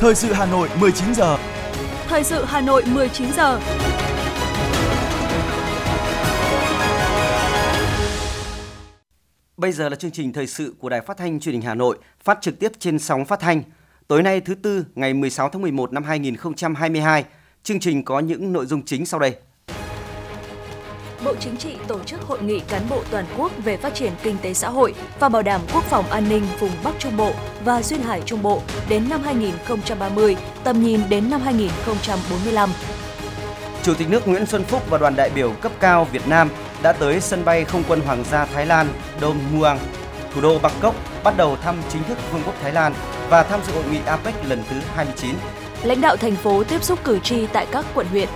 Thời sự Hà Nội 19 giờ. Thời sự Hà Nội 19 giờ. Bây giờ là chương trình thời sự của Đài Phát thanh Truyền hình Hà Nội, phát trực tiếp trên sóng phát thanh. Tối nay thứ tư, ngày 16 tháng 11 năm 2022, chương trình có những nội dung chính sau đây. Bộ Chính trị tổ chức hội nghị cán bộ toàn quốc về phát triển kinh tế xã hội và bảo đảm quốc phòng an ninh vùng Bắc Trung Bộ và Duyên Hải Trung Bộ đến năm 2030, tầm nhìn đến năm 2045. Chủ tịch nước Nguyễn Xuân Phúc và đoàn đại biểu cấp cao Việt Nam đã tới sân bay không quân Hoàng gia Thái Lan Don Muang, thủ đô Bangkok, bắt đầu thăm chính thức Vương quốc Thái Lan và tham dự hội nghị APEC lần thứ 29. Lãnh đạo thành phố tiếp xúc cử tri tại các quận huyện.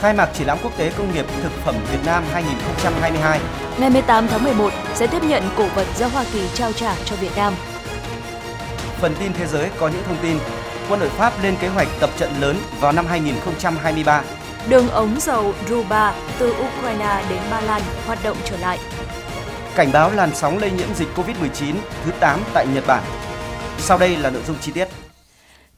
Khai mạc triển lãm quốc tế công nghiệp thực phẩm Việt Nam 2022. Ngày 18 tháng 11 sẽ tiếp nhận cổ vật do Hoa Kỳ trao trả cho Việt Nam. Phần tin thế giới có những thông tin quân đội Pháp lên kế hoạch tập trận lớn vào năm 2023. Đường ống dầu Druba từ Ukraine đến Ba Lan hoạt động trở lại. Cảnh báo làn sóng lây nhiễm dịch COVID-19 thứ 8 tại Nhật Bản. Sau đây là nội dung chi tiết.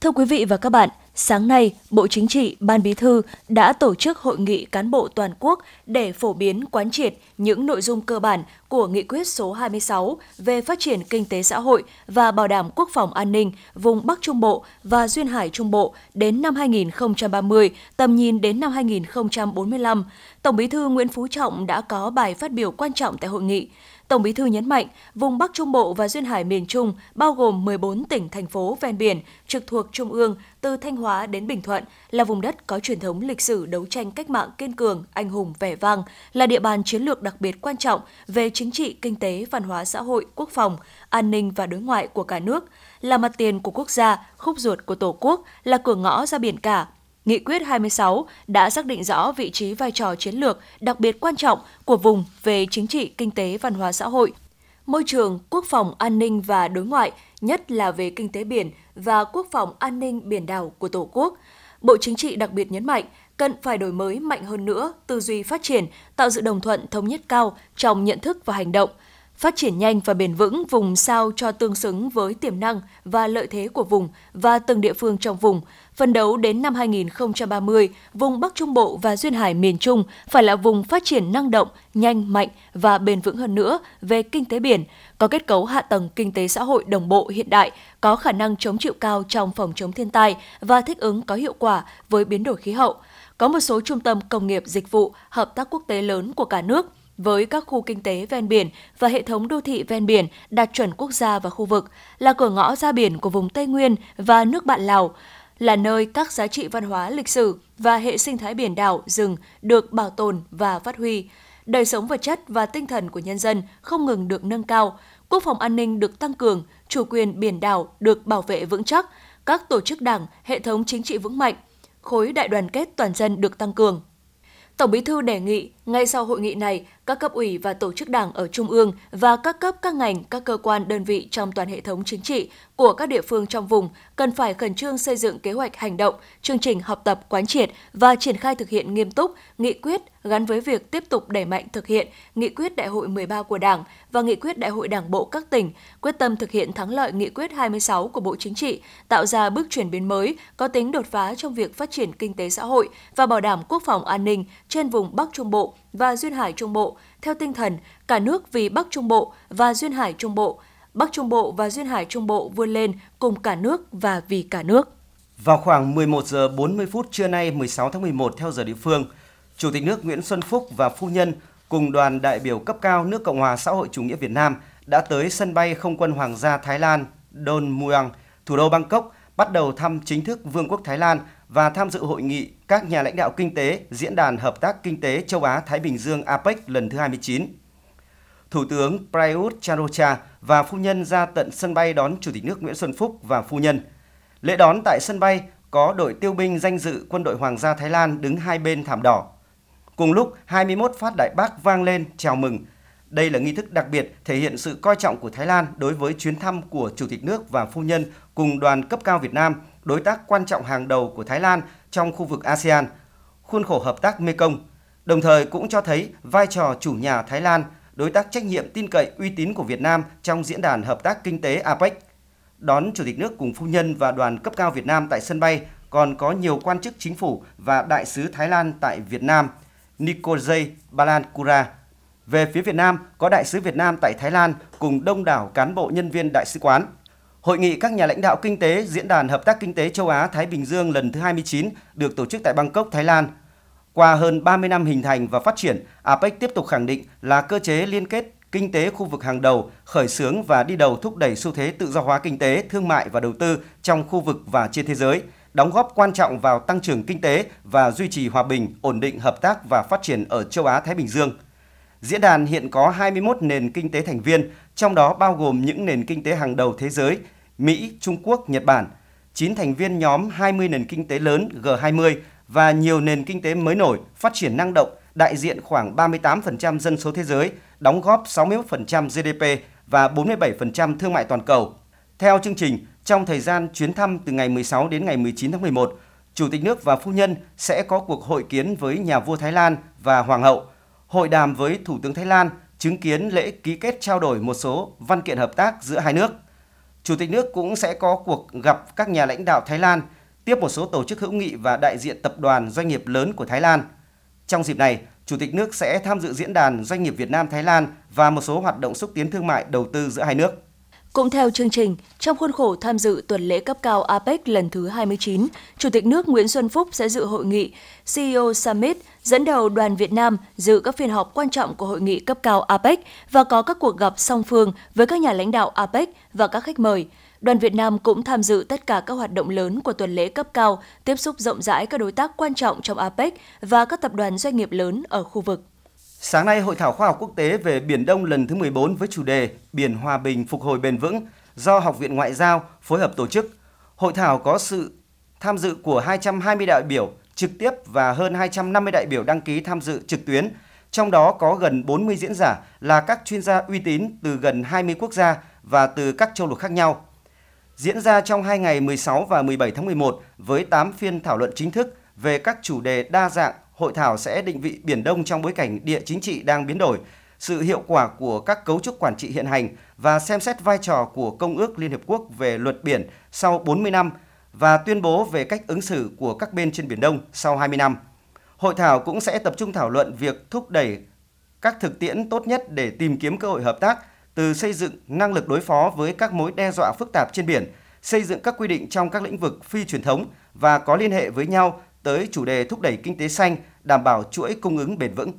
Thưa quý vị và các bạn, sáng nay, Bộ Chính trị, Ban Bí thư đã tổ chức hội nghị cán bộ toàn quốc để phổ biến quán triệt những nội dung cơ bản của nghị quyết số 26 về phát triển kinh tế xã hội và bảo đảm quốc phòng an ninh vùng Bắc Trung Bộ và Duyên Hải Trung Bộ đến năm 2030, tầm nhìn đến năm 2045. Tổng Bí thư Nguyễn Phú Trọng đã có bài phát biểu quan trọng tại hội nghị. Tổng Bí thư nhấn mạnh, vùng Bắc Trung Bộ và Duyên Hải miền Trung bao gồm 14 tỉnh thành phố ven biển trực thuộc Trung ương từ Thanh Hóa đến Bình Thuận là vùng đất có truyền thống lịch sử đấu tranh cách mạng kiên cường, anh hùng vẻ vang, là địa bàn chiến lược đặc biệt quan trọng về chính trị, kinh tế, văn hóa xã hội, quốc phòng, an ninh và đối ngoại của cả nước, là mặt tiền của quốc gia, khúc ruột của Tổ quốc, là cửa ngõ ra biển cả, Nghị quyết 26 đã xác định rõ vị trí vai trò chiến lược đặc biệt quan trọng của vùng về chính trị, kinh tế, văn hóa xã hội, môi trường, quốc phòng, an ninh và đối ngoại, nhất là về kinh tế biển và quốc phòng an ninh biển đảo của Tổ quốc. Bộ Chính trị đặc biệt nhấn mạnh cần phải đổi mới mạnh hơn nữa tư duy phát triển, tạo sự đồng thuận thống nhất cao trong nhận thức và hành động – phát triển nhanh và bền vững vùng sao cho tương xứng với tiềm năng và lợi thế của vùng và từng địa phương trong vùng. Phần đấu đến năm 2030, vùng Bắc Trung Bộ và Duyên Hải miền Trung phải là vùng phát triển năng động, nhanh, mạnh và bền vững hơn nữa về kinh tế biển, có kết cấu hạ tầng kinh tế xã hội đồng bộ hiện đại, có khả năng chống chịu cao trong phòng chống thiên tai và thích ứng có hiệu quả với biến đổi khí hậu. Có một số trung tâm công nghiệp dịch vụ, hợp tác quốc tế lớn của cả nước – với các khu kinh tế ven biển và hệ thống đô thị ven biển đạt chuẩn quốc gia và khu vực, là cửa ngõ ra biển của vùng Tây Nguyên và nước bạn Lào, là nơi các giá trị văn hóa lịch sử và hệ sinh thái biển đảo, rừng được bảo tồn và phát huy. Đời sống vật chất và tinh thần của nhân dân không ngừng được nâng cao, quốc phòng an ninh được tăng cường, chủ quyền biển đảo được bảo vệ vững chắc, các tổ chức đảng, hệ thống chính trị vững mạnh, khối đại đoàn kết toàn dân được tăng cường. Tổng Bí thư đề nghị, ngay sau hội nghị này, các cấp ủy và tổ chức đảng ở Trung ương và các cấp các ngành, các cơ quan đơn vị trong toàn hệ thống chính trị của các địa phương trong vùng cần phải khẩn trương xây dựng kế hoạch hành động, chương trình học tập quán triệt và triển khai thực hiện nghiêm túc nghị quyết gắn với việc tiếp tục đẩy mạnh thực hiện nghị quyết đại hội 13 của Đảng và nghị quyết đại hội Đảng bộ các tỉnh, quyết tâm thực hiện thắng lợi nghị quyết 26 của Bộ Chính trị, tạo ra bước chuyển biến mới có tính đột phá trong việc phát triển kinh tế xã hội và bảo đảm quốc phòng an ninh trên vùng Bắc Trung Bộ và Duyên Hải Trung Bộ theo tinh thần cả nước vì Bắc Trung Bộ và Duyên Hải Trung Bộ, Bắc Trung Bộ và Duyên Hải Trung Bộ vươn lên cùng cả nước và vì cả nước. Vào khoảng 11 giờ 40 phút trưa nay 16 tháng 11 theo giờ địa phương, Chủ tịch nước Nguyễn Xuân Phúc và phu nhân cùng đoàn đại biểu cấp cao nước Cộng hòa xã hội chủ nghĩa Việt Nam đã tới sân bay không quân Hoàng gia Thái Lan Don Muang, thủ đô Bangkok, bắt đầu thăm chính thức Vương quốc Thái Lan và tham dự hội nghị các nhà lãnh đạo kinh tế Diễn đàn Hợp tác Kinh tế Châu Á-Thái Bình Dương APEC lần thứ 29. Thủ tướng Prayut Chan-o-cha và phu nhân ra tận sân bay đón Chủ tịch nước Nguyễn Xuân Phúc và phu nhân. Lễ đón tại sân bay có đội tiêu binh danh dự quân đội Hoàng gia Thái Lan đứng hai bên thảm đỏ. Cùng lúc, 21 phát đại bác vang lên chào mừng. Đây là nghi thức đặc biệt thể hiện sự coi trọng của Thái Lan đối với chuyến thăm của Chủ tịch nước và phu nhân cùng đoàn cấp cao Việt Nam, đối tác quan trọng hàng đầu của Thái Lan trong khu vực ASEAN, khuôn khổ hợp tác Mekong, đồng thời cũng cho thấy vai trò chủ nhà Thái Lan, đối tác trách nhiệm tin cậy uy tín của Việt Nam trong diễn đàn hợp tác kinh tế APEC. Đón Chủ tịch nước cùng phu nhân và đoàn cấp cao Việt Nam tại sân bay còn có nhiều quan chức chính phủ và đại sứ Thái Lan tại Việt Nam, Nikolay Balankura. Về phía Việt Nam, có đại sứ Việt Nam tại Thái Lan cùng đông đảo cán bộ nhân viên đại sứ quán. Hội nghị các nhà lãnh đạo kinh tế Diễn đàn Hợp tác Kinh tế Châu Á-Thái Bình Dương lần thứ 29 được tổ chức tại Bangkok, Thái Lan. Qua hơn 30 năm hình thành và phát triển, APEC tiếp tục khẳng định là cơ chế liên kết kinh tế khu vực hàng đầu, khởi xướng và đi đầu thúc đẩy xu thế tự do hóa kinh tế, thương mại và đầu tư trong khu vực và trên thế giới, đóng góp quan trọng vào tăng trưởng kinh tế và duy trì hòa bình, ổn định, hợp tác và phát triển ở châu Á-Thái Bình Dương. Diễn đàn hiện có 21 nền kinh tế thành viên, trong đó bao gồm những nền kinh tế hàng đầu thế giới, Mỹ, Trung Quốc, Nhật Bản, 9 thành viên nhóm 20 nền kinh tế lớn G20 và nhiều nền kinh tế mới nổi, phát triển năng động, đại diện khoảng 38% dân số thế giới, đóng góp 61% GDP và 47% thương mại toàn cầu. Theo chương trình, trong thời gian chuyến thăm từ ngày 16 đến ngày 19 tháng 11, Chủ tịch nước và phu nhân sẽ có cuộc hội kiến với nhà vua Thái Lan và Hoàng hậu, hội đàm với Thủ tướng Thái Lan, chứng kiến lễ ký kết trao đổi một số văn kiện hợp tác giữa hai nước. Chủ tịch nước cũng sẽ có cuộc gặp các nhà lãnh đạo Thái Lan, tiếp một số tổ chức hữu nghị và đại diện tập đoàn doanh nghiệp lớn của Thái Lan. Trong dịp này, Chủ tịch nước sẽ tham dự diễn đàn doanh nghiệp Việt Nam Thái Lan và một số hoạt động xúc tiến thương mại đầu tư giữa hai nước. Cũng theo chương trình, trong khuôn khổ tham dự tuần lễ cấp cao APEC lần thứ 29, Chủ tịch nước Nguyễn Xuân Phúc sẽ dự hội nghị CEO Summit, dẫn đầu đoàn Việt Nam dự các phiên họp quan trọng của hội nghị cấp cao APEC và có các cuộc gặp song phương với các nhà lãnh đạo APEC và các khách mời. Đoàn Việt Nam cũng tham dự tất cả các hoạt động lớn của tuần lễ cấp cao, tiếp xúc rộng rãi các đối tác quan trọng trong APEC và các tập đoàn doanh nghiệp lớn ở khu vực. Sáng nay, Hội thảo khoa học quốc tế về Biển Đông lần thứ 14 với chủ đề Biển Hòa bình phục hồi bền vững do Học viện Ngoại giao phối hợp tổ chức. Hội thảo có sự tham dự của 220 đại biểu trực tiếp và hơn 250 đại biểu đăng ký tham dự trực tuyến, trong đó có gần 40 diễn giả là các chuyên gia uy tín từ gần 20 quốc gia và từ các châu lục khác nhau. Diễn ra trong hai ngày 16 và 17 tháng 11 với 8 phiên thảo luận chính thức về các chủ đề đa dạng hội thảo sẽ định vị Biển Đông trong bối cảnh địa chính trị đang biến đổi, sự hiệu quả của các cấu trúc quản trị hiện hành và xem xét vai trò của Công ước Liên Hợp Quốc về luật biển sau 40 năm và tuyên bố về cách ứng xử của các bên trên Biển Đông sau 20 năm. Hội thảo cũng sẽ tập trung thảo luận việc thúc đẩy các thực tiễn tốt nhất để tìm kiếm cơ hội hợp tác từ xây dựng năng lực đối phó với các mối đe dọa phức tạp trên biển, xây dựng các quy định trong các lĩnh vực phi truyền thống và có liên hệ với nhau tới chủ đề thúc đẩy kinh tế xanh, đảm bảo chuỗi cung ứng bền vững.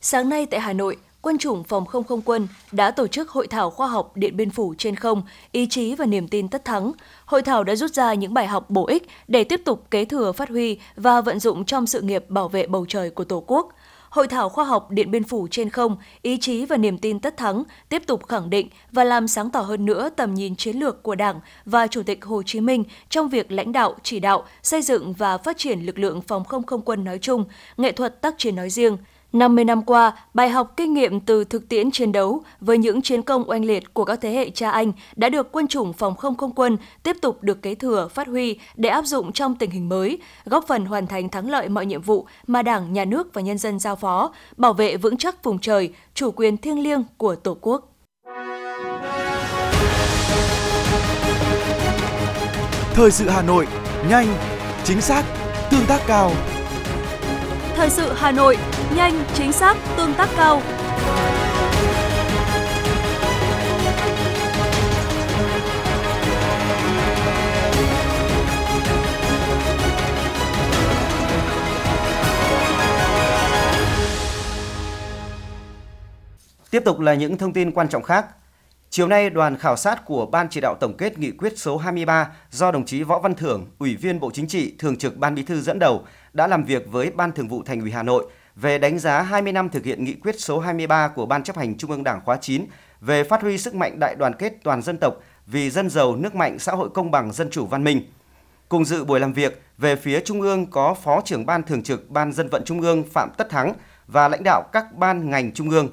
Sáng nay tại Hà Nội, Quân chủng Phòng không không quân đã tổ chức hội thảo khoa học Điện Biên Phủ trên không, ý chí và niềm tin tất thắng. Hội thảo đã rút ra những bài học bổ ích để tiếp tục kế thừa, phát huy và vận dụng trong sự nghiệp bảo vệ bầu trời của Tổ quốc. Hội thảo khoa học Điện Biên Phủ trên không, ý chí và niềm tin tất thắng tiếp tục khẳng định và làm sáng tỏ hơn nữa tầm nhìn chiến lược của Đảng và Chủ tịch Hồ Chí Minh trong việc lãnh đạo, chỉ đạo, xây dựng và phát triển lực lượng phòng không không quân nói chung, nghệ thuật tác chiến nói riêng – 50 năm qua, bài học kinh nghiệm từ thực tiễn chiến đấu với những chiến công oanh liệt của các thế hệ cha anh đã được quân chủng phòng không không quân tiếp tục được kế thừa, phát huy để áp dụng trong tình hình mới, góp phần hoàn thành thắng lợi mọi nhiệm vụ mà Đảng, Nhà nước và nhân dân giao phó, bảo vệ vững chắc vùng trời, chủ quyền thiêng liêng của Tổ quốc. Thời sự Hà Nội, nhanh, chính xác, tương tác cao. Thời sự Hà Nội, nhanh, chính xác, tương tác cao. Tiếp tục là những thông tin quan trọng khác. Chiều nay, đoàn khảo sát của Ban chỉ đạo tổng kết nghị quyết số 23 do đồng chí Võ Văn Thưởng, Ủy viên Bộ Chính trị, Thường trực Ban Bí thư dẫn đầu đã làm việc với Ban Thường vụ Thành ủy Hà Nội về đánh giá 20 năm thực hiện nghị quyết số 23 của Ban chấp hành Trung ương Đảng khóa 9 về phát huy sức mạnh đại đoàn kết toàn dân tộc vì dân giàu, nước mạnh, xã hội công bằng, dân chủ văn minh. Cùng dự buổi làm việc, về phía Trung ương có Phó trưởng Ban Thường trực Ban Dân vận Trung ương Phạm Tất Thắng và lãnh đạo các ban ngành Trung ương.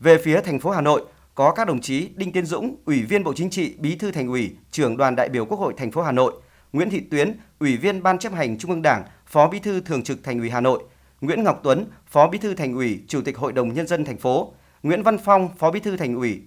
Về phía thành phố Hà Nội, có các đồng chí Đinh Tiến Dũng, Ủy viên Bộ Chính trị, Bí thư Thành ủy, Trưởng đoàn đại biểu Quốc hội thành phố Hà Nội, Nguyễn Thị Tuyến, Ủy viên Ban chấp hành Trung ương Đảng, Phó Bí thư Thường trực Thành ủy Hà Nội, Nguyễn Ngọc Tuấn, Phó Bí thư Thành ủy, Chủ tịch Hội đồng nhân dân thành phố, Nguyễn Văn Phong, Phó Bí thư Thành ủy,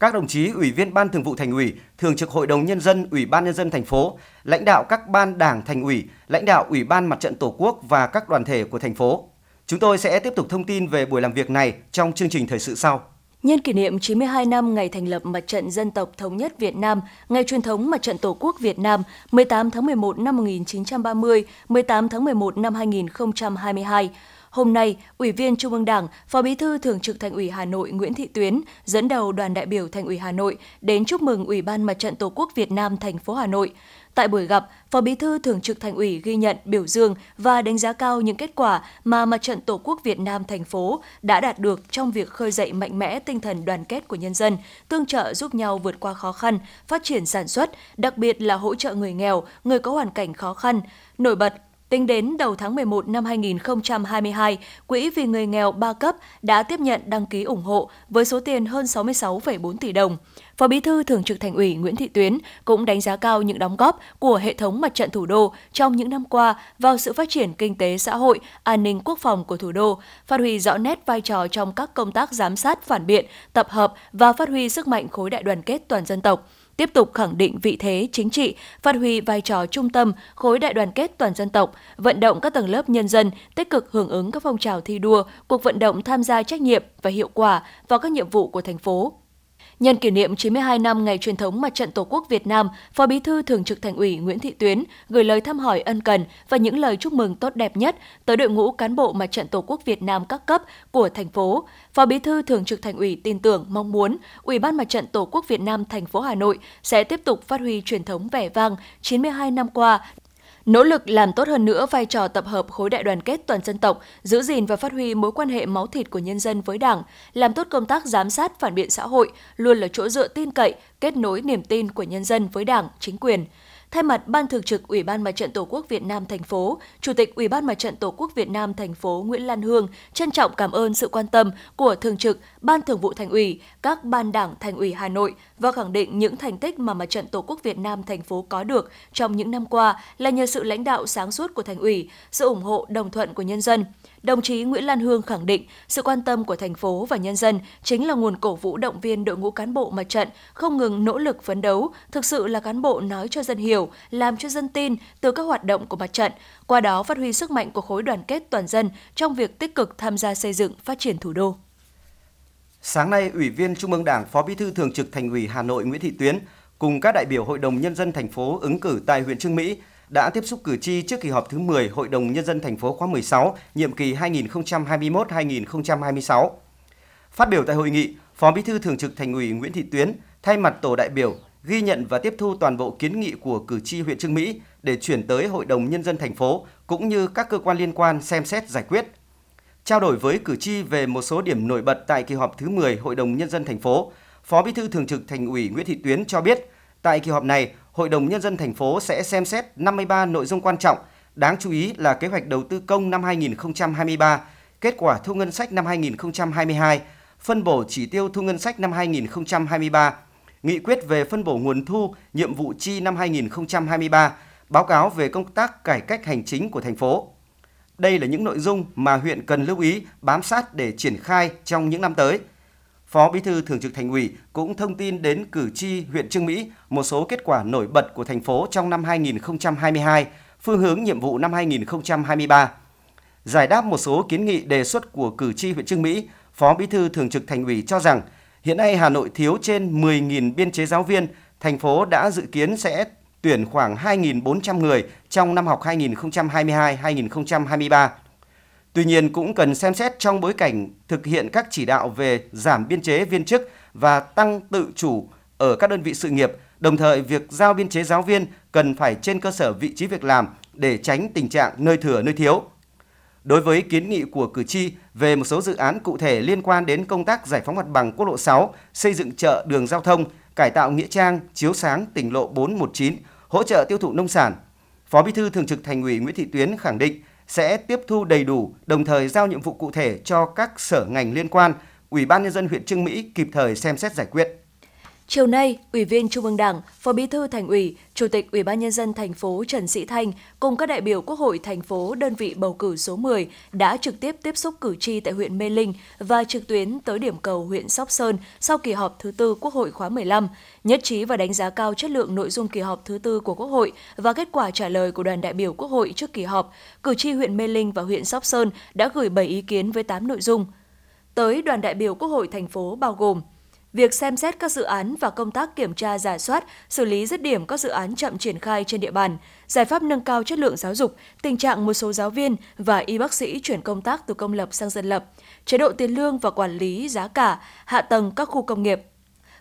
các đồng chí ủy viên Ban Thường vụ Thành ủy, Thường trực Hội đồng nhân dân, Ủy ban nhân dân thành phố, lãnh đạo các ban đảng thành ủy, lãnh đạo Ủy ban Mặt trận Tổ quốc và các đoàn thể của thành phố. Chúng tôi sẽ tiếp tục thông tin về buổi làm việc này trong chương trình thời sự sau. Nhân kỷ niệm 92 năm ngày thành lập Mặt trận Dân tộc Thống nhất Việt Nam, ngày truyền thống Mặt trận Tổ quốc Việt Nam 18 tháng 11 năm 1930, 18 tháng 11 năm 2022, Hôm nay, Ủy viên Trung ương Đảng, Phó Bí thư Thường trực Thành ủy Hà Nội Nguyễn Thị Tuyến dẫn đầu đoàn đại biểu Thành ủy Hà Nội đến chúc mừng Ủy ban Mặt trận Tổ quốc Việt Nam thành phố Hà Nội. Tại buổi gặp, Phó Bí thư Thường trực Thành ủy ghi nhận, biểu dương và đánh giá cao những kết quả mà Mặt trận Tổ quốc Việt Nam thành phố đã đạt được trong việc khơi dậy mạnh mẽ tinh thần đoàn kết của nhân dân, tương trợ giúp nhau vượt qua khó khăn, phát triển sản xuất, đặc biệt là hỗ trợ người nghèo, người có hoàn cảnh khó khăn. Nổi bật Tính đến đầu tháng 11 năm 2022, Quỹ vì người nghèo ba cấp đã tiếp nhận đăng ký ủng hộ với số tiền hơn 66,4 tỷ đồng. Phó Bí thư Thường trực Thành ủy Nguyễn Thị Tuyến cũng đánh giá cao những đóng góp của hệ thống mặt trận thủ đô trong những năm qua vào sự phát triển kinh tế xã hội, an ninh quốc phòng của thủ đô, phát huy rõ nét vai trò trong các công tác giám sát, phản biện, tập hợp và phát huy sức mạnh khối đại đoàn kết toàn dân tộc tiếp tục khẳng định vị thế chính trị, phát huy vai trò trung tâm, khối đại đoàn kết toàn dân tộc, vận động các tầng lớp nhân dân tích cực hưởng ứng các phong trào thi đua, cuộc vận động tham gia trách nhiệm và hiệu quả vào các nhiệm vụ của thành phố, Nhân kỷ niệm 92 năm ngày truyền thống Mặt trận Tổ quốc Việt Nam, Phó Bí thư Thường trực Thành ủy Nguyễn Thị Tuyến gửi lời thăm hỏi ân cần và những lời chúc mừng tốt đẹp nhất tới đội ngũ cán bộ Mặt trận Tổ quốc Việt Nam các cấp của thành phố. Phó Bí thư Thường trực Thành ủy tin tưởng mong muốn Ủy ban Mặt trận Tổ quốc Việt Nam thành phố Hà Nội sẽ tiếp tục phát huy truyền thống vẻ vang 92 năm qua nỗ lực làm tốt hơn nữa vai trò tập hợp khối đại đoàn kết toàn dân tộc, giữ gìn và phát huy mối quan hệ máu thịt của nhân dân với Đảng, làm tốt công tác giám sát phản biện xã hội, luôn là chỗ dựa tin cậy, kết nối niềm tin của nhân dân với Đảng, chính quyền. Thay mặt Ban Thường trực Ủy ban Mặt trận Tổ quốc Việt Nam thành phố, Chủ tịch Ủy ban Mặt trận Tổ quốc Việt Nam thành phố Nguyễn Lan Hương trân trọng cảm ơn sự quan tâm của Thường trực Ban Thường vụ Thành ủy, các ban đảng Thành ủy Hà Nội và khẳng định những thành tích mà Mặt trận Tổ quốc Việt Nam thành phố có được trong những năm qua là nhờ sự lãnh đạo sáng suốt của Thành ủy, sự ủng hộ đồng thuận của nhân dân đồng chí Nguyễn Lan Hương khẳng định sự quan tâm của thành phố và nhân dân chính là nguồn cổ vũ động viên đội ngũ cán bộ mặt trận không ngừng nỗ lực phấn đấu, thực sự là cán bộ nói cho dân hiểu, làm cho dân tin từ các hoạt động của mặt trận, qua đó phát huy sức mạnh của khối đoàn kết toàn dân trong việc tích cực tham gia xây dựng phát triển thủ đô. Sáng nay, Ủy viên Trung ương Đảng, Phó Bí thư Thường trực Thành ủy Hà Nội Nguyễn Thị Tuyến cùng các đại biểu Hội đồng Nhân dân thành phố ứng cử tại huyện Trương Mỹ đã tiếp xúc cử tri trước kỳ họp thứ 10 Hội đồng Nhân dân thành phố khóa 16, nhiệm kỳ 2021-2026. Phát biểu tại hội nghị, Phó Bí thư Thường trực Thành ủy Nguyễn Thị Tuyến thay mặt tổ đại biểu ghi nhận và tiếp thu toàn bộ kiến nghị của cử tri huyện Trương Mỹ để chuyển tới Hội đồng Nhân dân thành phố cũng như các cơ quan liên quan xem xét giải quyết. Trao đổi với cử tri về một số điểm nổi bật tại kỳ họp thứ 10 Hội đồng Nhân dân thành phố, Phó Bí thư Thường trực Thành ủy Nguyễn Thị Tuyến cho biết, tại kỳ họp này, Hội đồng Nhân dân thành phố sẽ xem xét 53 nội dung quan trọng, đáng chú ý là kế hoạch đầu tư công năm 2023, kết quả thu ngân sách năm 2022, phân bổ chỉ tiêu thu ngân sách năm 2023, nghị quyết về phân bổ nguồn thu, nhiệm vụ chi năm 2023, báo cáo về công tác cải cách hành chính của thành phố. Đây là những nội dung mà huyện cần lưu ý bám sát để triển khai trong những năm tới – Phó Bí thư Thường trực Thành ủy cũng thông tin đến cử tri huyện Trương Mỹ một số kết quả nổi bật của thành phố trong năm 2022, phương hướng nhiệm vụ năm 2023. Giải đáp một số kiến nghị đề xuất của cử tri huyện Trương Mỹ, Phó Bí thư Thường trực Thành ủy cho rằng hiện nay Hà Nội thiếu trên 10.000 biên chế giáo viên, thành phố đã dự kiến sẽ tuyển khoảng 2.400 người trong năm học 2022-2023 Tuy nhiên cũng cần xem xét trong bối cảnh thực hiện các chỉ đạo về giảm biên chế viên chức và tăng tự chủ ở các đơn vị sự nghiệp, đồng thời việc giao biên chế giáo viên cần phải trên cơ sở vị trí việc làm để tránh tình trạng nơi thừa nơi thiếu. Đối với kiến nghị của cử tri về một số dự án cụ thể liên quan đến công tác giải phóng mặt bằng quốc lộ 6, xây dựng chợ đường giao thông, cải tạo nghĩa trang, chiếu sáng tỉnh lộ 419, hỗ trợ tiêu thụ nông sản, Phó Bí thư Thường trực Thành ủy Nguyễn Thị Tuyến khẳng định sẽ tiếp thu đầy đủ, đồng thời giao nhiệm vụ cụ thể cho các sở ngành liên quan, Ủy ban nhân dân huyện Trương Mỹ kịp thời xem xét giải quyết. Chiều nay, Ủy viên Trung ương Đảng, Phó Bí thư Thành ủy, Chủ tịch Ủy ban nhân dân thành phố Trần Sĩ Thanh cùng các đại biểu Quốc hội thành phố đơn vị bầu cử số 10 đã trực tiếp tiếp xúc cử tri tại huyện Mê Linh và trực tuyến tới điểm cầu huyện Sóc Sơn sau kỳ họp thứ tư Quốc hội khóa 15, nhất trí và đánh giá cao chất lượng nội dung kỳ họp thứ tư của Quốc hội và kết quả trả lời của đoàn đại biểu Quốc hội trước kỳ họp. Cử tri huyện Mê Linh và huyện Sóc Sơn đã gửi 7 ý kiến với 8 nội dung. Tới đoàn đại biểu Quốc hội thành phố bao gồm việc xem xét các dự án và công tác kiểm tra giả soát, xử lý dứt điểm các dự án chậm triển khai trên địa bàn, giải pháp nâng cao chất lượng giáo dục, tình trạng một số giáo viên và y bác sĩ chuyển công tác từ công lập sang dân lập, chế độ tiền lương và quản lý giá cả, hạ tầng các khu công nghiệp,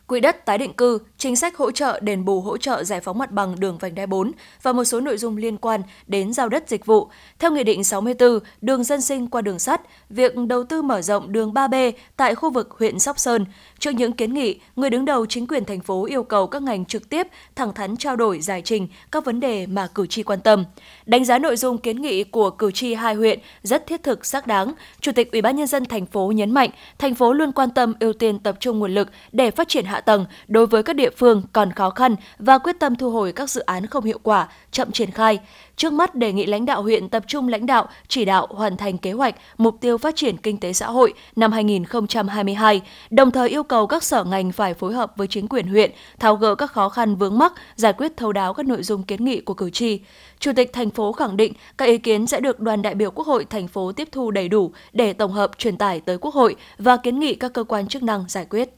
quỹ đất tái định cư, chính sách hỗ trợ đền bù hỗ trợ giải phóng mặt bằng đường vành đai 4 và một số nội dung liên quan đến giao đất dịch vụ. Theo Nghị định 64, đường dân sinh qua đường sắt, việc đầu tư mở rộng đường 3B tại khu vực huyện Sóc Sơn. Trước những kiến nghị, người đứng đầu chính quyền thành phố yêu cầu các ngành trực tiếp thẳng thắn trao đổi giải trình các vấn đề mà cử tri quan tâm. Đánh giá nội dung kiến nghị của cử tri hai huyện rất thiết thực xác đáng, Chủ tịch Ủy ban nhân dân thành phố nhấn mạnh, thành phố luôn quan tâm ưu tiên tập trung nguồn lực để phát triển hạ tầng đối với các địa phương còn khó khăn và quyết tâm thu hồi các dự án không hiệu quả, chậm triển khai. Trước mắt đề nghị lãnh đạo huyện tập trung lãnh đạo, chỉ đạo hoàn thành kế hoạch, mục tiêu phát triển kinh tế xã hội năm 2022, đồng thời yêu cầu các sở ngành phải phối hợp với chính quyền huyện, tháo gỡ các khó khăn vướng mắc, giải quyết thấu đáo các nội dung kiến nghị của cử tri. Chủ tịch thành phố khẳng định các ý kiến sẽ được đoàn đại biểu Quốc hội thành phố tiếp thu đầy đủ để tổng hợp truyền tải tới Quốc hội và kiến nghị các cơ quan chức năng giải quyết.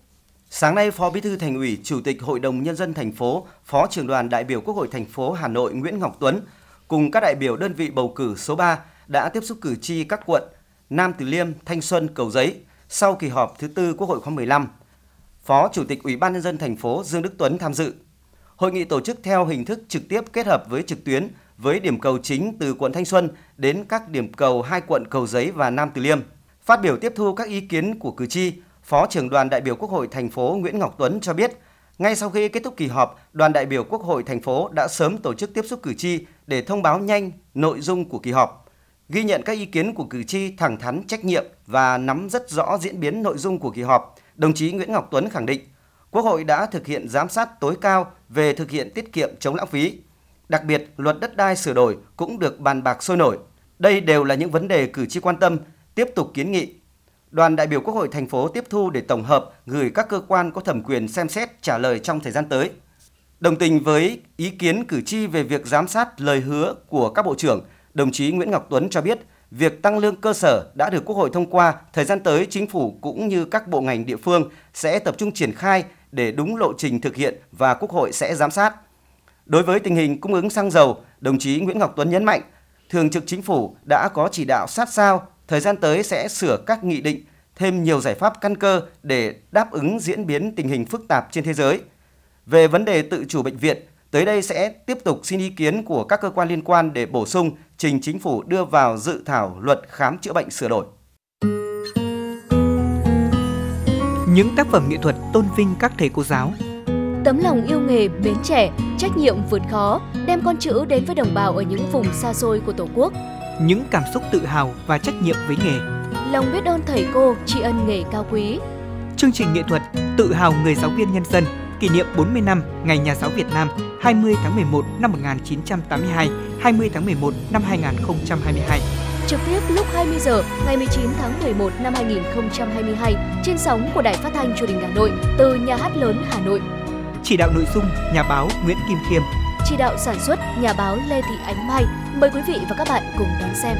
Sáng nay, Phó Bí thư Thành ủy, Chủ tịch Hội đồng nhân dân thành phố, Phó trưởng đoàn đại biểu Quốc hội thành phố Hà Nội Nguyễn Ngọc Tuấn cùng các đại biểu đơn vị bầu cử số 3 đã tiếp xúc cử tri các quận Nam Từ Liêm, Thanh Xuân, Cầu Giấy sau kỳ họp thứ tư Quốc hội khóa 15. Phó Chủ tịch Ủy ban nhân dân thành phố Dương Đức Tuấn tham dự. Hội nghị tổ chức theo hình thức trực tiếp kết hợp với trực tuyến với điểm cầu chính từ quận Thanh Xuân đến các điểm cầu hai quận Cầu Giấy và Nam Từ Liêm. Phát biểu tiếp thu các ý kiến của cử tri, Phó trưởng đoàn đại biểu Quốc hội thành phố Nguyễn Ngọc Tuấn cho biết, ngay sau khi kết thúc kỳ họp, đoàn đại biểu Quốc hội thành phố đã sớm tổ chức tiếp xúc cử tri để thông báo nhanh nội dung của kỳ họp. Ghi nhận các ý kiến của cử tri thẳng thắn trách nhiệm và nắm rất rõ diễn biến nội dung của kỳ họp, đồng chí Nguyễn Ngọc Tuấn khẳng định Quốc hội đã thực hiện giám sát tối cao về thực hiện tiết kiệm chống lãng phí. Đặc biệt, luật đất đai sửa đổi cũng được bàn bạc sôi nổi. Đây đều là những vấn đề cử tri quan tâm, tiếp tục kiến nghị đoàn đại biểu Quốc hội thành phố tiếp thu để tổng hợp gửi các cơ quan có thẩm quyền xem xét trả lời trong thời gian tới. Đồng tình với ý kiến cử tri về việc giám sát lời hứa của các bộ trưởng, đồng chí Nguyễn Ngọc Tuấn cho biết việc tăng lương cơ sở đã được Quốc hội thông qua, thời gian tới chính phủ cũng như các bộ ngành địa phương sẽ tập trung triển khai để đúng lộ trình thực hiện và Quốc hội sẽ giám sát. Đối với tình hình cung ứng xăng dầu, đồng chí Nguyễn Ngọc Tuấn nhấn mạnh, Thường trực Chính phủ đã có chỉ đạo sát sao thời gian tới sẽ sửa các nghị định, thêm nhiều giải pháp căn cơ để đáp ứng diễn biến tình hình phức tạp trên thế giới. Về vấn đề tự chủ bệnh viện, tới đây sẽ tiếp tục xin ý kiến của các cơ quan liên quan để bổ sung trình chính phủ đưa vào dự thảo luật khám chữa bệnh sửa đổi. Những tác phẩm nghệ thuật tôn vinh các thầy cô giáo, tấm lòng yêu nghề, mến trẻ, trách nhiệm vượt khó, đem con chữ đến với đồng bào ở những vùng xa xôi của Tổ quốc – những cảm xúc tự hào và trách nhiệm với nghề. Lòng biết ơn thầy cô, tri ân nghề cao quý. Chương trình nghệ thuật Tự hào người giáo viên nhân dân kỷ niệm 40 năm Ngày Nhà giáo Việt Nam 20 tháng 11 năm 1982, 20 tháng 11 năm 2022. Trực tiếp lúc 20 giờ ngày 19 tháng 11 năm 2022 trên sóng của Đài Phát thanh Truyền hình Hà Nội từ Nhà hát lớn Hà Nội. Chỉ đạo nội dung nhà báo Nguyễn Kim Khiêm. Chỉ đạo sản xuất nhà báo Lê Thị Ánh Mai Mời quý vị và các bạn cùng đón xem.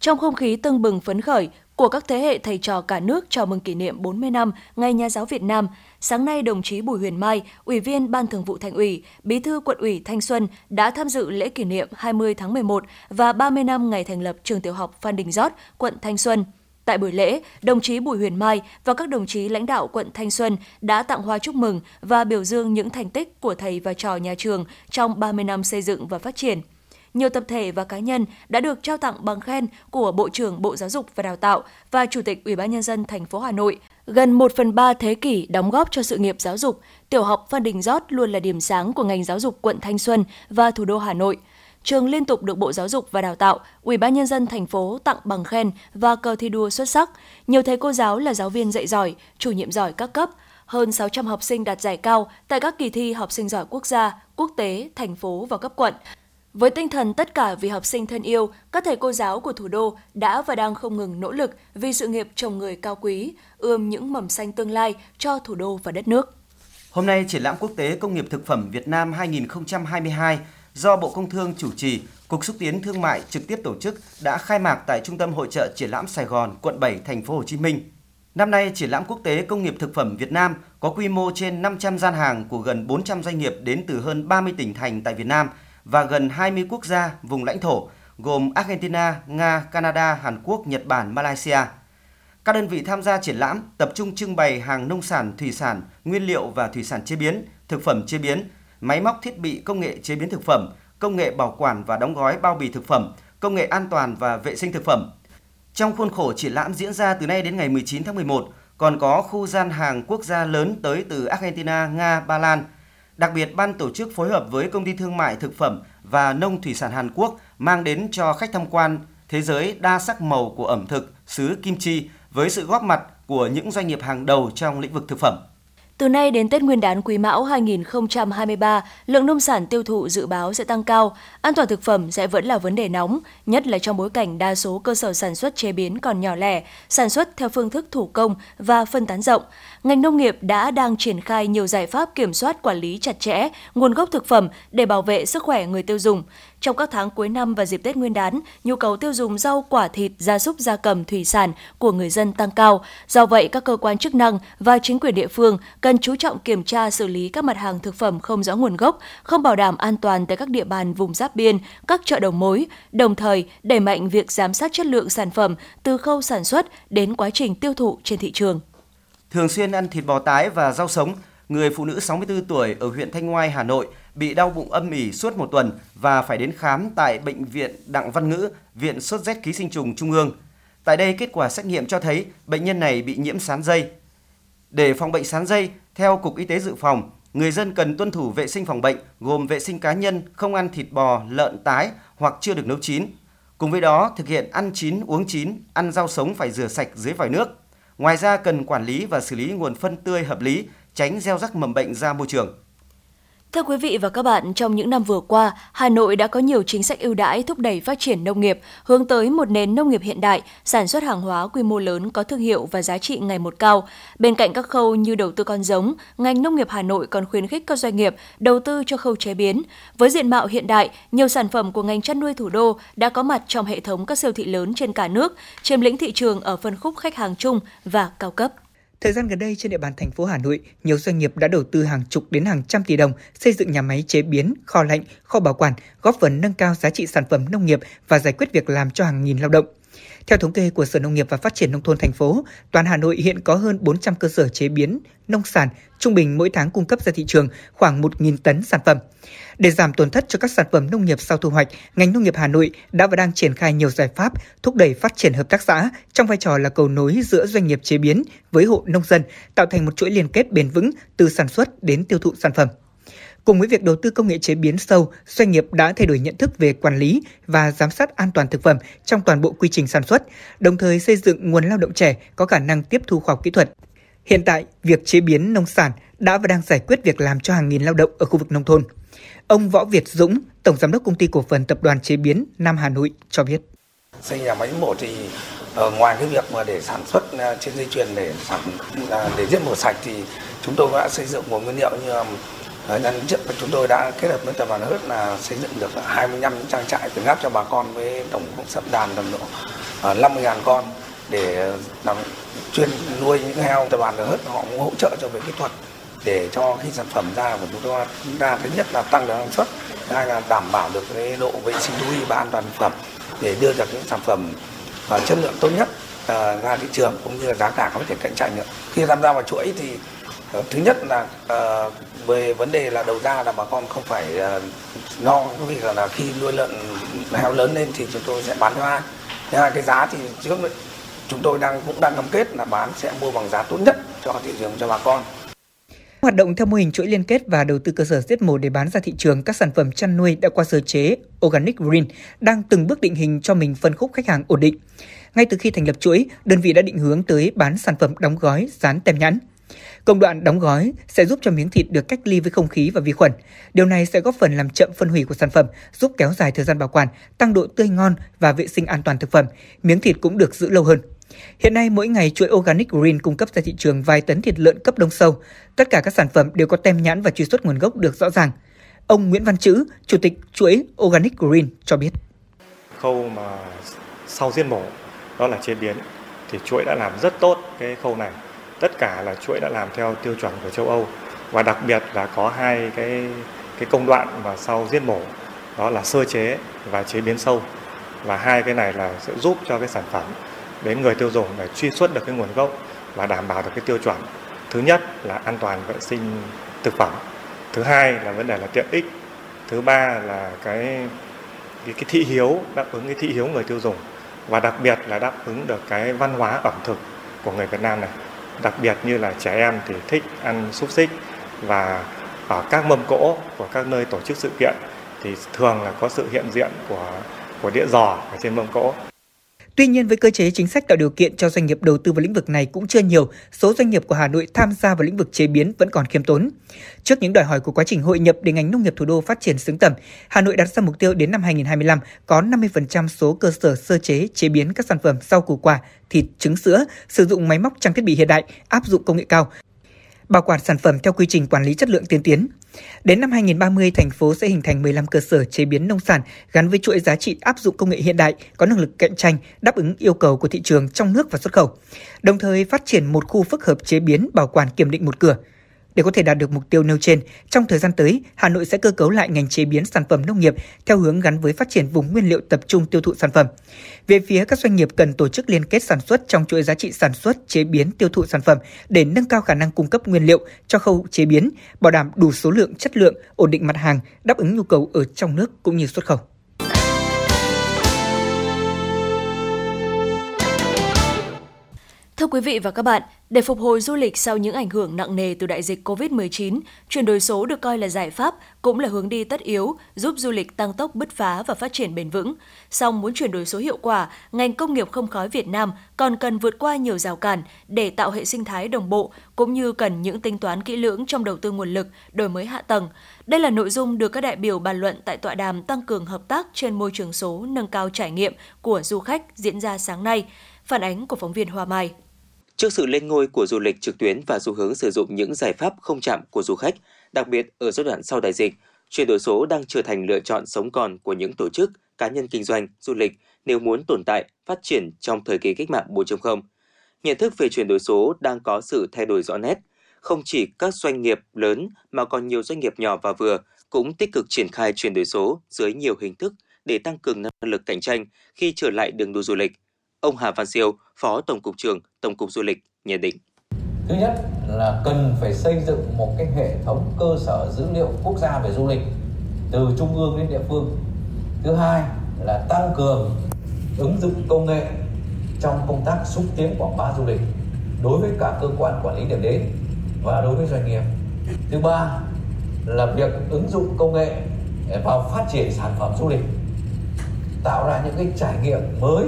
Trong không khí tưng bừng phấn khởi của các thế hệ thầy trò cả nước chào mừng kỷ niệm 40 năm Ngày Nhà giáo Việt Nam, sáng nay đồng chí Bùi Huyền Mai, Ủy viên Ban Thường vụ Thành ủy, Bí thư Quận ủy Thanh Xuân đã tham dự lễ kỷ niệm 20 tháng 11 và 30 năm ngày thành lập trường tiểu học Phan Đình Giót, quận Thanh Xuân. Tại buổi lễ, đồng chí Bùi Huyền Mai và các đồng chí lãnh đạo quận Thanh Xuân đã tặng hoa chúc mừng và biểu dương những thành tích của thầy và trò nhà trường trong 30 năm xây dựng và phát triển. Nhiều tập thể và cá nhân đã được trao tặng bằng khen của Bộ trưởng Bộ Giáo dục và Đào tạo và Chủ tịch Ủy ban nhân dân thành phố Hà Nội. Gần 1 phần 3 thế kỷ đóng góp cho sự nghiệp giáo dục, tiểu học Phan Đình Giót luôn là điểm sáng của ngành giáo dục quận Thanh Xuân và thủ đô Hà Nội – trường liên tục được Bộ Giáo dục và Đào tạo, Ủy ban nhân dân thành phố tặng bằng khen và cờ thi đua xuất sắc. Nhiều thầy cô giáo là giáo viên dạy giỏi, chủ nhiệm giỏi các cấp. hơn 600 học sinh đạt giải cao tại các kỳ thi học sinh giỏi quốc gia, quốc tế, thành phố và cấp quận. Với tinh thần tất cả vì học sinh thân yêu, các thầy cô giáo của thủ đô đã và đang không ngừng nỗ lực vì sự nghiệp trồng người cao quý, ươm những mầm xanh tương lai cho thủ đô và đất nước. Hôm nay, triển lãm quốc tế công nghiệp thực phẩm Việt Nam 2022 do Bộ Công Thương chủ trì, Cục xúc tiến thương mại trực tiếp tổ chức đã khai mạc tại Trung tâm Hội trợ Triển lãm Sài Gòn, quận 7, thành phố Hồ Chí Minh. Năm nay, triển lãm quốc tế công nghiệp thực phẩm Việt Nam có quy mô trên 500 gian hàng của gần 400 doanh nghiệp đến từ hơn 30 tỉnh thành tại Việt Nam và gần 20 quốc gia, vùng lãnh thổ gồm Argentina, Nga, Canada, Hàn Quốc, Nhật Bản, Malaysia. Các đơn vị tham gia triển lãm tập trung trưng bày hàng nông sản, thủy sản, nguyên liệu và thủy sản chế biến, thực phẩm chế biến, máy móc thiết bị công nghệ chế biến thực phẩm, công nghệ bảo quản và đóng gói bao bì thực phẩm, công nghệ an toàn và vệ sinh thực phẩm. Trong khuôn khổ triển lãm diễn ra từ nay đến ngày 19 tháng 11, còn có khu gian hàng quốc gia lớn tới từ Argentina, Nga, Ba Lan. Đặc biệt, ban tổ chức phối hợp với công ty thương mại thực phẩm và nông thủy sản Hàn Quốc mang đến cho khách tham quan thế giới đa sắc màu của ẩm thực xứ Kim Chi với sự góp mặt của những doanh nghiệp hàng đầu trong lĩnh vực thực phẩm. Từ nay đến Tết Nguyên đán Quý Mão 2023, lượng nông sản tiêu thụ dự báo sẽ tăng cao. An toàn thực phẩm sẽ vẫn là vấn đề nóng, nhất là trong bối cảnh đa số cơ sở sản xuất chế biến còn nhỏ lẻ, sản xuất theo phương thức thủ công và phân tán rộng. Ngành nông nghiệp đã đang triển khai nhiều giải pháp kiểm soát quản lý chặt chẽ nguồn gốc thực phẩm để bảo vệ sức khỏe người tiêu dùng. Trong các tháng cuối năm và dịp Tết Nguyên đán, nhu cầu tiêu dùng rau quả thịt, gia súc gia cầm, thủy sản của người dân tăng cao. Do vậy, các cơ quan chức năng và chính quyền địa phương cần chú trọng kiểm tra xử lý các mặt hàng thực phẩm không rõ nguồn gốc, không bảo đảm an toàn tại các địa bàn vùng giáp biên, các chợ đầu mối, đồng thời đẩy mạnh việc giám sát chất lượng sản phẩm từ khâu sản xuất đến quá trình tiêu thụ trên thị trường. Thường xuyên ăn thịt bò tái và rau sống, người phụ nữ 64 tuổi ở huyện Thanh Ngoai, Hà Nội bị đau bụng âm ỉ suốt một tuần và phải đến khám tại Bệnh viện Đặng Văn Ngữ, Viện Sốt rét ký sinh trùng Trung ương. Tại đây, kết quả xét nghiệm cho thấy bệnh nhân này bị nhiễm sán dây. Để phòng bệnh sán dây, theo Cục Y tế Dự phòng, người dân cần tuân thủ vệ sinh phòng bệnh gồm vệ sinh cá nhân, không ăn thịt bò, lợn tái hoặc chưa được nấu chín. Cùng với đó, thực hiện ăn chín, uống chín, ăn rau sống phải rửa sạch dưới vòi nước. Ngoài ra, cần quản lý và xử lý nguồn phân tươi hợp lý, tránh gieo rắc mầm bệnh ra môi trường. Thưa quý vị và các bạn, trong những năm vừa qua, Hà Nội đã có nhiều chính sách ưu đãi thúc đẩy phát triển nông nghiệp, hướng tới một nền nông nghiệp hiện đại, sản xuất hàng hóa quy mô lớn có thương hiệu và giá trị ngày một cao. Bên cạnh các khâu như đầu tư con giống, ngành nông nghiệp Hà Nội còn khuyến khích các doanh nghiệp đầu tư cho khâu chế biến. Với diện mạo hiện đại, nhiều sản phẩm của ngành chăn nuôi thủ đô đã có mặt trong hệ thống các siêu thị lớn trên cả nước, chiếm lĩnh thị trường ở phân khúc khách hàng chung và cao cấp. Thời gian gần đây trên địa bàn thành phố Hà Nội, nhiều doanh nghiệp đã đầu tư hàng chục đến hàng trăm tỷ đồng xây dựng nhà máy chế biến, kho lạnh, kho bảo quản, góp phần nâng cao giá trị sản phẩm nông nghiệp và giải quyết việc làm cho hàng nghìn lao động. Theo thống kê của Sở Nông nghiệp và Phát triển Nông thôn thành phố, toàn Hà Nội hiện có hơn 400 cơ sở chế biến nông sản, trung bình mỗi tháng cung cấp ra thị trường khoảng 1.000 tấn sản phẩm. Để giảm tổn thất cho các sản phẩm nông nghiệp sau thu hoạch, ngành nông nghiệp Hà Nội đã và đang triển khai nhiều giải pháp thúc đẩy phát triển hợp tác xã trong vai trò là cầu nối giữa doanh nghiệp chế biến với hộ nông dân, tạo thành một chuỗi liên kết bền vững từ sản xuất đến tiêu thụ sản phẩm. Cùng với việc đầu tư công nghệ chế biến sâu, doanh nghiệp đã thay đổi nhận thức về quản lý và giám sát an toàn thực phẩm trong toàn bộ quy trình sản xuất, đồng thời xây dựng nguồn lao động trẻ có khả năng tiếp thu khoa học kỹ thuật. Hiện tại, việc chế biến nông sản đã và đang giải quyết việc làm cho hàng nghìn lao động ở khu vực nông thôn. Ông Võ Việt Dũng, Tổng Giám đốc Công ty Cổ phần Tập đoàn Chế biến Nam Hà Nội cho biết. Xây nhà máy mổ thì ở ngoài cái việc mà để sản xuất ờ, trên dây chuyền để sản ờ, để giết mổ sạch thì chúng tôi đã xây dựng một nguyên liệu như nhà nhân trước chúng tôi đã kết hợp với tập đoàn Hớt là xây dựng được 25 trang trại từ ngáp cho bà con với tổng cộng đàn tầm độ à, 50.000 con để làm chuyên nuôi những heo. Tập đoàn Hớt họ cũng hỗ trợ cho về kỹ thuật để cho khi sản phẩm ra của chúng tôi chúng ta thứ nhất là tăng được năng suất hai là đảm bảo được cái độ vệ sinh thú y và an toàn thực phẩm để đưa ra những sản phẩm uh, chất lượng tốt nhất uh, ra thị trường cũng như là giá cả có thể cạnh tranh được. Khi tham gia vào chuỗi thì uh, thứ nhất là uh, về vấn đề là đầu ra là bà con không phải lo cái việc là, là khi nuôi lợn heo lớn lên thì chúng tôi sẽ bán cho ai thứ hai cái giá thì trước chúng tôi đang cũng đang cam kết là bán sẽ mua bằng giá tốt nhất cho thị trường cho bà con Hoạt động theo mô hình chuỗi liên kết và đầu tư cơ sở giết mổ để bán ra thị trường các sản phẩm chăn nuôi đã qua sơ chế Organic Green đang từng bước định hình cho mình phân khúc khách hàng ổn định. Ngay từ khi thành lập chuỗi, đơn vị đã định hướng tới bán sản phẩm đóng gói, dán tem nhãn. Công đoạn đóng gói sẽ giúp cho miếng thịt được cách ly với không khí và vi khuẩn. Điều này sẽ góp phần làm chậm phân hủy của sản phẩm, giúp kéo dài thời gian bảo quản, tăng độ tươi ngon và vệ sinh an toàn thực phẩm. Miếng thịt cũng được giữ lâu hơn. Hiện nay mỗi ngày chuỗi Organic Green cung cấp ra thị trường vài tấn thịt lợn cấp đông sâu. Tất cả các sản phẩm đều có tem nhãn và truy xuất nguồn gốc được rõ ràng. Ông Nguyễn Văn Chữ, Chủ tịch chuỗi Organic Green cho biết. Khâu mà sau giết mổ đó là chế biến thì chuỗi đã làm rất tốt cái khâu này. Tất cả là chuỗi đã làm theo tiêu chuẩn của châu Âu và đặc biệt là có hai cái cái công đoạn mà sau giết mổ đó là sơ chế và chế biến sâu và hai cái này là sẽ giúp cho cái sản phẩm đến người tiêu dùng để truy xuất được cái nguồn gốc và đảm bảo được cái tiêu chuẩn. Thứ nhất là an toàn vệ sinh thực phẩm. Thứ hai là vấn đề là tiện ích. Thứ ba là cái cái, cái thị hiếu đáp ứng cái thị hiếu người tiêu dùng và đặc biệt là đáp ứng được cái văn hóa ẩm thực của người Việt Nam này. Đặc biệt như là trẻ em thì thích ăn xúc xích và ở các mâm cỗ của các nơi tổ chức sự kiện thì thường là có sự hiện diện của của đĩa giò ở trên mâm cỗ. Tuy nhiên với cơ chế chính sách tạo điều kiện cho doanh nghiệp đầu tư vào lĩnh vực này cũng chưa nhiều, số doanh nghiệp của Hà Nội tham gia vào lĩnh vực chế biến vẫn còn khiêm tốn. Trước những đòi hỏi của quá trình hội nhập để ngành nông nghiệp thủ đô phát triển xứng tầm, Hà Nội đặt ra mục tiêu đến năm 2025 có 50% số cơ sở sơ chế chế biến các sản phẩm rau củ quả, thịt, trứng sữa sử dụng máy móc trang thiết bị hiện đại, áp dụng công nghệ cao, bảo quản sản phẩm theo quy trình quản lý chất lượng tiên tiến. Đến năm 2030, thành phố sẽ hình thành 15 cơ sở chế biến nông sản gắn với chuỗi giá trị áp dụng công nghệ hiện đại, có năng lực cạnh tranh, đáp ứng yêu cầu của thị trường trong nước và xuất khẩu. Đồng thời phát triển một khu phức hợp chế biến, bảo quản kiểm định một cửa – để có thể đạt được mục tiêu nêu trên, trong thời gian tới, Hà Nội sẽ cơ cấu lại ngành chế biến sản phẩm nông nghiệp theo hướng gắn với phát triển vùng nguyên liệu tập trung tiêu thụ sản phẩm. Về phía các doanh nghiệp cần tổ chức liên kết sản xuất trong chuỗi giá trị sản xuất, chế biến, tiêu thụ sản phẩm để nâng cao khả năng cung cấp nguyên liệu cho khâu chế biến, bảo đảm đủ số lượng, chất lượng, ổn định mặt hàng, đáp ứng nhu cầu ở trong nước cũng như xuất khẩu. Thưa quý vị và các bạn, để phục hồi du lịch sau những ảnh hưởng nặng nề từ đại dịch COVID-19, chuyển đổi số được coi là giải pháp, cũng là hướng đi tất yếu, giúp du lịch tăng tốc bứt phá và phát triển bền vững. Song muốn chuyển đổi số hiệu quả, ngành công nghiệp không khói Việt Nam còn cần vượt qua nhiều rào cản để tạo hệ sinh thái đồng bộ, cũng như cần những tính toán kỹ lưỡng trong đầu tư nguồn lực, đổi mới hạ tầng. Đây là nội dung được các đại biểu bàn luận tại tọa đàm tăng cường hợp tác trên môi trường số, nâng cao trải nghiệm của du khách diễn ra sáng nay. Phản ánh của phóng viên Hoa Mai. Trước sự lên ngôi của du lịch trực tuyến và xu hướng sử dụng những giải pháp không chạm của du khách, đặc biệt ở giai đoạn sau đại dịch, chuyển đổi số đang trở thành lựa chọn sống còn của những tổ chức, cá nhân kinh doanh, du lịch nếu muốn tồn tại, phát triển trong thời kỳ cách mạng 4.0. Nhận thức về chuyển đổi số đang có sự thay đổi rõ nét. Không chỉ các doanh nghiệp lớn mà còn nhiều doanh nghiệp nhỏ và vừa cũng tích cực triển khai chuyển đổi số dưới nhiều hình thức để tăng cường năng lực cạnh tranh khi trở lại đường đua du lịch – Ông Hà Văn Siêu, Phó Tổng cục trưởng Tổng cục Du lịch nhận định. Thứ nhất là cần phải xây dựng một cái hệ thống cơ sở dữ liệu quốc gia về du lịch từ trung ương đến địa phương. Thứ hai là tăng cường ứng dụng công nghệ trong công tác xúc tiến quảng bá du lịch đối với cả cơ quan quản lý điểm đến và đối với doanh nghiệp. Thứ ba là việc ứng dụng công nghệ vào phát triển sản phẩm du lịch tạo ra những cái trải nghiệm mới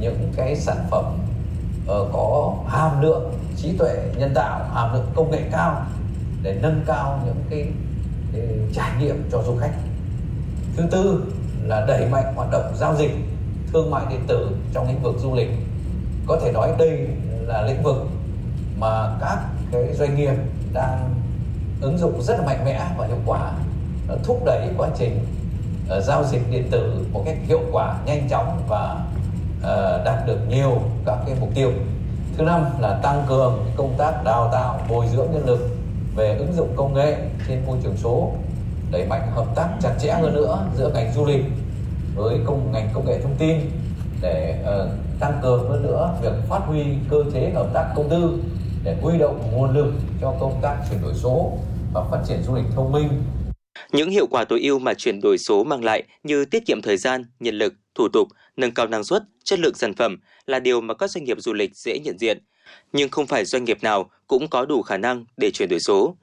những cái sản phẩm uh, có hàm lượng trí tuệ nhân tạo hàm lượng công nghệ cao để nâng cao những cái, cái trải nghiệm cho du khách. Thứ tư là đẩy mạnh hoạt động giao dịch thương mại điện tử trong lĩnh vực du lịch. Có thể nói đây là lĩnh vực mà các cái doanh nghiệp đang ứng dụng rất là mạnh mẽ và hiệu quả thúc đẩy quá trình ờ, giao dịch điện tử một cách hiệu quả nhanh chóng và Ờ, đạt được nhiều các cái mục tiêu thứ năm là tăng cường công tác đào tạo bồi dưỡng nhân lực về ứng dụng công nghệ trên môi trường số đẩy mạnh hợp tác chặt chẽ hơn nữa giữa ngành du lịch với công ngành công nghệ thông tin để uh, tăng cường hơn nữa việc phát huy cơ chế hợp tác công tư để huy động nguồn lực cho công tác chuyển đổi số và phát triển du lịch thông minh. Những hiệu quả tối ưu mà chuyển đổi số mang lại như tiết kiệm thời gian, nhân lực, thủ tục, nâng cao năng suất, chất lượng sản phẩm là điều mà các doanh nghiệp du lịch dễ nhận diện. Nhưng không phải doanh nghiệp nào cũng có đủ khả năng để chuyển đổi số.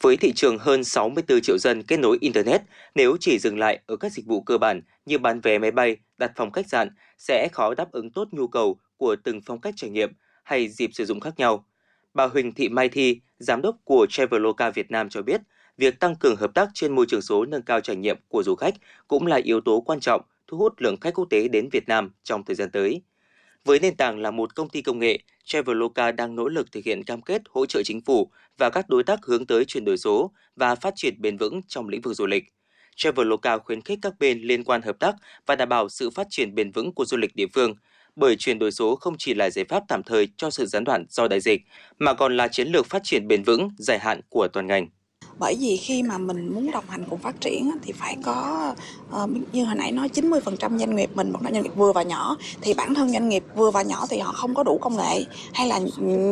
Với thị trường hơn 64 triệu dân kết nối Internet, nếu chỉ dừng lại ở các dịch vụ cơ bản như bán vé máy bay, đặt phòng khách sạn, sẽ khó đáp ứng tốt nhu cầu của từng phong cách trải nghiệm hay dịp sử dụng khác nhau. Bà Huỳnh Thị Mai Thi, giám đốc của Traveloka Việt Nam cho biết, việc tăng cường hợp tác trên môi trường số nâng cao trải nghiệm của du khách cũng là yếu tố quan trọng thu hút lượng khách quốc tế đến Việt Nam trong thời gian tới. Với nền tảng là một công ty công nghệ, Traveloka đang nỗ lực thực hiện cam kết hỗ trợ chính phủ và các đối tác hướng tới chuyển đổi số và phát triển bền vững trong lĩnh vực du lịch. Traveloka khuyến khích các bên liên quan hợp tác và đảm bảo sự phát triển bền vững của du lịch địa phương, bởi chuyển đổi số không chỉ là giải pháp tạm thời cho sự gián đoạn do đại dịch, mà còn là chiến lược phát triển bền vững dài hạn của toàn ngành bởi vì khi mà mình muốn đồng hành cùng phát triển thì phải có ờ, như hồi nãy nói 90% doanh nghiệp mình, một doanh nghiệp vừa và nhỏ, thì bản thân doanh nghiệp vừa và nhỏ thì họ không có đủ công nghệ hay là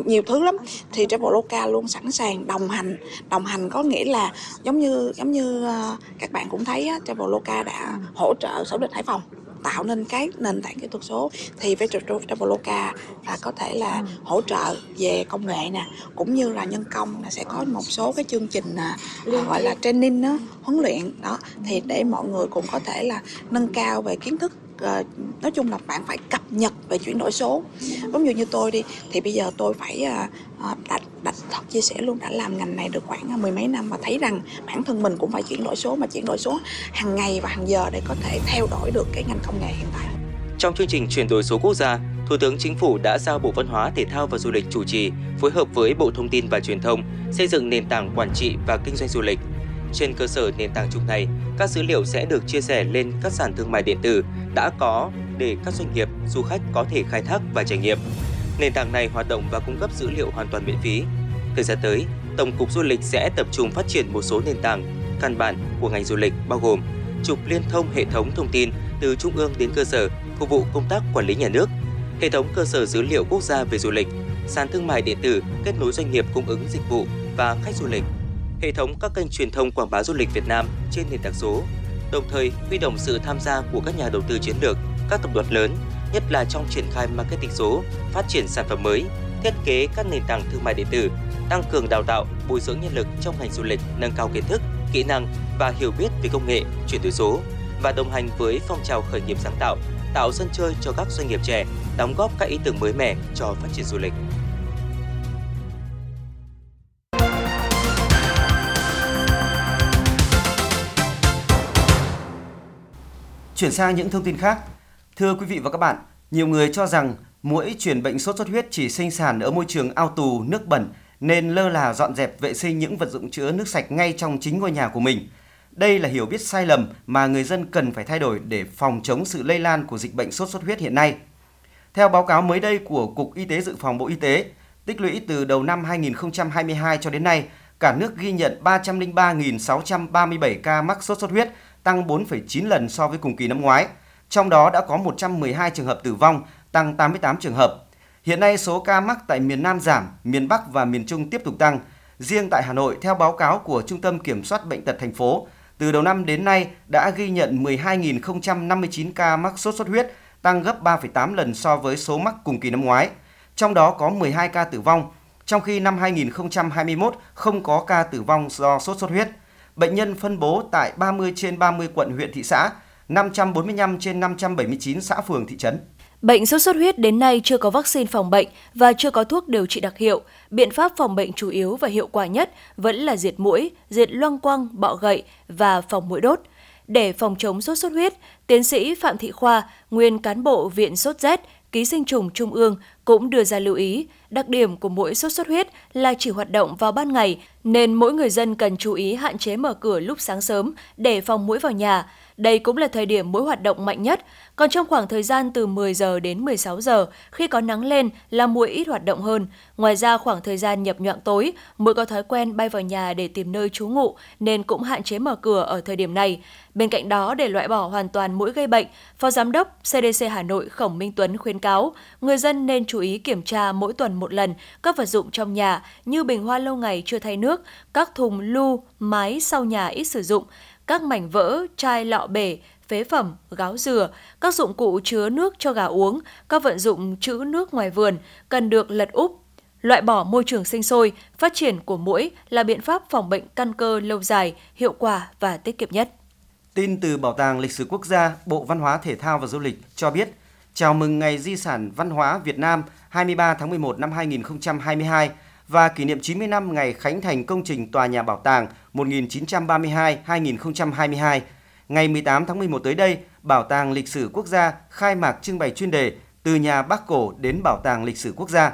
nhiều thứ lắm. Thì Traveloka luôn sẵn sàng đồng hành đồng hành có nghĩa là giống như giống như ờ, các bạn cũng thấy Traveloka đã hỗ trợ sở định Hải Phòng tạo nên cái nền tảng kỹ thuật số thì với Traveloka là có thể là hỗ trợ về công nghệ nè cũng như là nhân công là sẽ có một số cái chương trình à, gọi là training đó, huấn luyện đó. Thì để mọi người cũng có thể là nâng cao về kiến thức uh, nói chung là bạn phải cập nhật về chuyển đổi số. Giống như như tôi đi thì bây giờ tôi phải uh, đặt thật chia sẻ luôn đã làm ngành này được khoảng mười mấy năm và thấy rằng bản thân mình cũng phải chuyển đổi số mà chuyển đổi số hàng ngày và hàng giờ để có thể theo đổi được cái ngành công nghệ hiện tại. Trong chương trình chuyển đổi số quốc gia Thủ tướng Chính phủ đã giao Bộ Văn hóa, Thể thao và Du lịch chủ trì, phối hợp với Bộ Thông tin và Truyền thông xây dựng nền tảng quản trị và kinh doanh du lịch trên cơ sở nền tảng chung này, các dữ liệu sẽ được chia sẻ lên các sàn thương mại điện tử đã có để các doanh nghiệp, du khách có thể khai thác và trải nghiệm. Nền tảng này hoạt động và cung cấp dữ liệu hoàn toàn miễn phí. Thời gian tới, Tổng cục Du lịch sẽ tập trung phát triển một số nền tảng căn bản của ngành du lịch bao gồm trục liên thông hệ thống thông tin từ trung ương đến cơ sở phục vụ công tác quản lý nhà nước, hệ thống cơ sở dữ liệu quốc gia về du lịch, sàn thương mại điện tử kết nối doanh nghiệp cung ứng dịch vụ và khách du lịch hệ thống các kênh truyền thông quảng bá du lịch Việt Nam trên nền tảng số, đồng thời huy động sự tham gia của các nhà đầu tư chiến lược, các tập đoàn lớn, nhất là trong triển khai marketing số, phát triển sản phẩm mới, thiết kế các nền tảng thương mại điện tử, tăng cường đào tạo, bồi dưỡng nhân lực trong ngành du lịch, nâng cao kiến thức, kỹ năng và hiểu biết về công nghệ, chuyển đổi số và đồng hành với phong trào khởi nghiệp sáng tạo, tạo sân chơi cho các doanh nghiệp trẻ, đóng góp các ý tưởng mới mẻ cho phát triển du lịch. Chuyển sang những thông tin khác. Thưa quý vị và các bạn, nhiều người cho rằng mũi truyền bệnh sốt xuất huyết chỉ sinh sản ở môi trường ao tù, nước bẩn nên lơ là dọn dẹp vệ sinh những vật dụng chứa nước sạch ngay trong chính ngôi nhà của mình. Đây là hiểu biết sai lầm mà người dân cần phải thay đổi để phòng chống sự lây lan của dịch bệnh sốt xuất huyết hiện nay. Theo báo cáo mới đây của Cục Y tế Dự phòng Bộ Y tế, tích lũy từ đầu năm 2022 cho đến nay, cả nước ghi nhận 303.637 ca mắc sốt xuất huyết, tăng 4,9 lần so với cùng kỳ năm ngoái. Trong đó đã có 112 trường hợp tử vong, tăng 88 trường hợp. Hiện nay số ca mắc tại miền Nam giảm, miền Bắc và miền Trung tiếp tục tăng. Riêng tại Hà Nội, theo báo cáo của Trung tâm Kiểm soát Bệnh tật thành phố, từ đầu năm đến nay đã ghi nhận 12.059 ca mắc sốt xuất huyết, tăng gấp 3,8 lần so với số mắc cùng kỳ năm ngoái. Trong đó có 12 ca tử vong, trong khi năm 2021 không có ca tử vong do sốt xuất huyết bệnh nhân phân bố tại 30 trên 30 quận huyện thị xã, 545 trên 579 xã phường thị trấn. Bệnh sốt xuất huyết đến nay chưa có vaccine phòng bệnh và chưa có thuốc điều trị đặc hiệu. Biện pháp phòng bệnh chủ yếu và hiệu quả nhất vẫn là diệt mũi, diệt loang quăng, bọ gậy và phòng mũi đốt. Để phòng chống sốt xuất huyết, tiến sĩ Phạm Thị Khoa, nguyên cán bộ Viện Sốt Z, ký sinh trùng Trung ương cũng đưa ra lưu ý, đặc điểm của mũi sốt xuất huyết là chỉ hoạt động vào ban ngày nên mỗi người dân cần chú ý hạn chế mở cửa lúc sáng sớm để phòng mũi vào nhà. Đây cũng là thời điểm mũi hoạt động mạnh nhất, còn trong khoảng thời gian từ 10 giờ đến 16 giờ, khi có nắng lên là muỗi ít hoạt động hơn. Ngoài ra khoảng thời gian nhập nhọn tối, muỗi có thói quen bay vào nhà để tìm nơi trú ngụ nên cũng hạn chế mở cửa ở thời điểm này. Bên cạnh đó, để loại bỏ hoàn toàn mũi gây bệnh, Phó Giám đốc CDC Hà Nội Khổng Minh Tuấn khuyến cáo người dân nên chú ý kiểm tra mỗi tuần một lần các vật dụng trong nhà như bình hoa lâu ngày chưa thay nước, các thùng lu, mái sau nhà ít sử dụng, các mảnh vỡ, chai lọ bể, phế phẩm, gáo dừa, các dụng cụ chứa nước cho gà uống, các vận dụng trữ nước ngoài vườn cần được lật úp. Loại bỏ môi trường sinh sôi, phát triển của mũi là biện pháp phòng bệnh căn cơ lâu dài, hiệu quả và tiết kiệm nhất. Tin từ Bảo tàng Lịch sử Quốc gia, Bộ Văn hóa Thể thao và Du lịch cho biết, chào mừng Ngày Di sản Văn hóa Việt Nam 23 tháng 11 năm 2022 và kỷ niệm 90 năm ngày khánh thành công trình Tòa nhà Bảo tàng 1932-2022. Ngày 18 tháng 11 tới đây, Bảo tàng Lịch sử Quốc gia khai mạc trưng bày chuyên đề từ nhà Bắc Cổ đến Bảo tàng Lịch sử Quốc gia.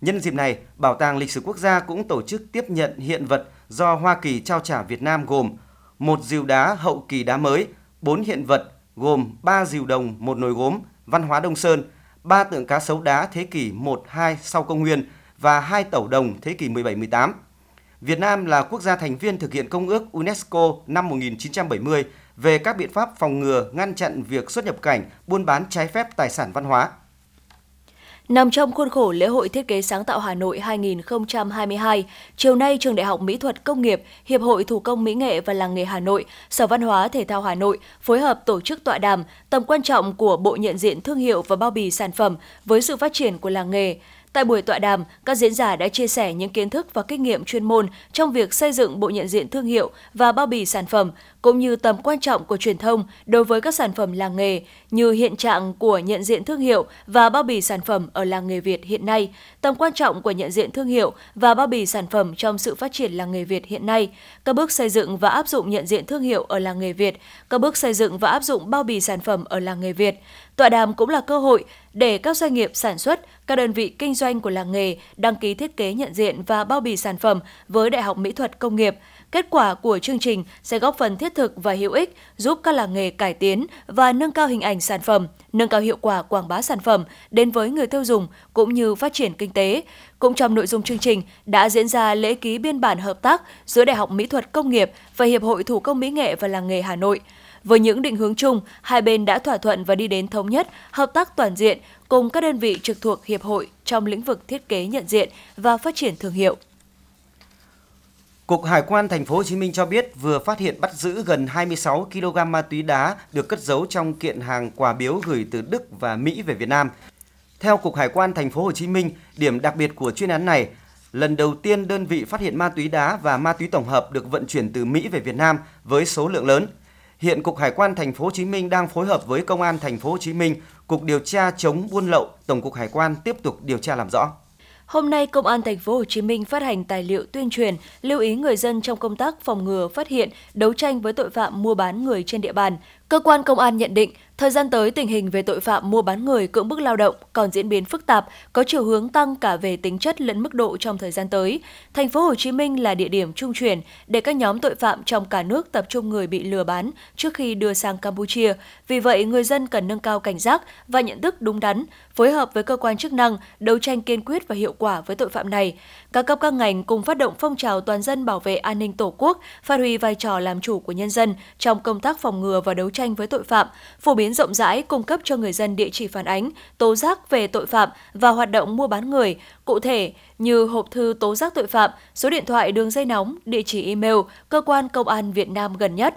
Nhân dịp này, Bảo tàng Lịch sử Quốc gia cũng tổ chức tiếp nhận hiện vật do Hoa Kỳ trao trả Việt Nam gồm một diều đá hậu kỳ đá mới, bốn hiện vật gồm ba diều đồng, một nồi gốm, văn hóa Đông Sơn, ba tượng cá sấu đá thế kỷ 1-2 sau công nguyên và hai tẩu đồng thế kỷ 17-18. Việt Nam là quốc gia thành viên thực hiện Công ước UNESCO năm 1970 về các biện pháp phòng ngừa, ngăn chặn việc xuất nhập cảnh, buôn bán trái phép tài sản văn hóa. Nằm trong khuôn khổ lễ hội thiết kế sáng tạo Hà Nội 2022, chiều nay Trường Đại học Mỹ thuật Công nghiệp, Hiệp hội Thủ công Mỹ nghệ và Làng nghề Hà Nội, Sở Văn hóa Thể thao Hà Nội phối hợp tổ chức tọa đàm tầm quan trọng của bộ nhận diện thương hiệu và bao bì sản phẩm với sự phát triển của làng nghề. Tại buổi tọa đàm, các diễn giả đã chia sẻ những kiến thức và kinh nghiệm chuyên môn trong việc xây dựng bộ nhận diện thương hiệu và bao bì sản phẩm, cũng như tầm quan trọng của truyền thông đối với các sản phẩm làng nghề, như hiện trạng của nhận diện thương hiệu và bao bì sản phẩm ở làng nghề Việt hiện nay, tầm quan trọng của nhận diện thương hiệu và bao bì sản phẩm trong sự phát triển làng nghề Việt hiện nay, các bước xây dựng và áp dụng nhận diện thương hiệu ở làng nghề Việt, các bước xây dựng và áp dụng bao bì sản phẩm ở làng nghề Việt. Tọa đàm cũng là cơ hội để các doanh nghiệp sản xuất, các đơn vị kinh doanh của làng nghề đăng ký thiết kế nhận diện và bao bì sản phẩm với Đại học Mỹ thuật Công nghiệp. Kết quả của chương trình sẽ góp phần thiết thực và hữu ích giúp các làng nghề cải tiến và nâng cao hình ảnh sản phẩm, nâng cao hiệu quả quảng bá sản phẩm đến với người tiêu dùng cũng như phát triển kinh tế. Cũng trong nội dung chương trình đã diễn ra lễ ký biên bản hợp tác giữa Đại học Mỹ thuật Công nghiệp và Hiệp hội Thủ công Mỹ nghệ và Làng nghề Hà Nội. Với những định hướng chung, hai bên đã thỏa thuận và đi đến thống nhất hợp tác toàn diện cùng các đơn vị trực thuộc hiệp hội trong lĩnh vực thiết kế nhận diện và phát triển thương hiệu. Cục Hải quan Thành phố Hồ Chí Minh cho biết vừa phát hiện bắt giữ gần 26 kg ma túy đá được cất giấu trong kiện hàng quà biếu gửi từ Đức và Mỹ về Việt Nam. Theo Cục Hải quan Thành phố Hồ Chí Minh, điểm đặc biệt của chuyên án này lần đầu tiên đơn vị phát hiện ma túy đá và ma túy tổng hợp được vận chuyển từ Mỹ về Việt Nam với số lượng lớn. Hiện Cục Hải quan Thành phố Hồ Chí Minh đang phối hợp với Công an Thành phố Hồ Chí Minh, Cục điều tra chống buôn lậu, Tổng cục Hải quan tiếp tục điều tra làm rõ. Hôm nay, Công an thành phố Hồ Chí Minh phát hành tài liệu tuyên truyền lưu ý người dân trong công tác phòng ngừa, phát hiện, đấu tranh với tội phạm mua bán người trên địa bàn. Cơ quan công an nhận định, thời gian tới tình hình về tội phạm mua bán người cưỡng bức lao động còn diễn biến phức tạp, có chiều hướng tăng cả về tính chất lẫn mức độ trong thời gian tới. Thành phố Hồ Chí Minh là địa điểm trung chuyển để các nhóm tội phạm trong cả nước tập trung người bị lừa bán trước khi đưa sang Campuchia. Vì vậy, người dân cần nâng cao cảnh giác và nhận thức đúng đắn, phối hợp với cơ quan chức năng đấu tranh kiên quyết và hiệu quả với tội phạm này. Các cấp các ngành cùng phát động phong trào toàn dân bảo vệ an ninh Tổ quốc, phát huy vai trò làm chủ của nhân dân trong công tác phòng ngừa và đấu tranh với tội phạm, phổ biến rộng rãi cung cấp cho người dân địa chỉ phản ánh, tố giác về tội phạm và hoạt động mua bán người, cụ thể như hộp thư tố giác tội phạm, số điện thoại đường dây nóng, địa chỉ email, cơ quan công an Việt Nam gần nhất,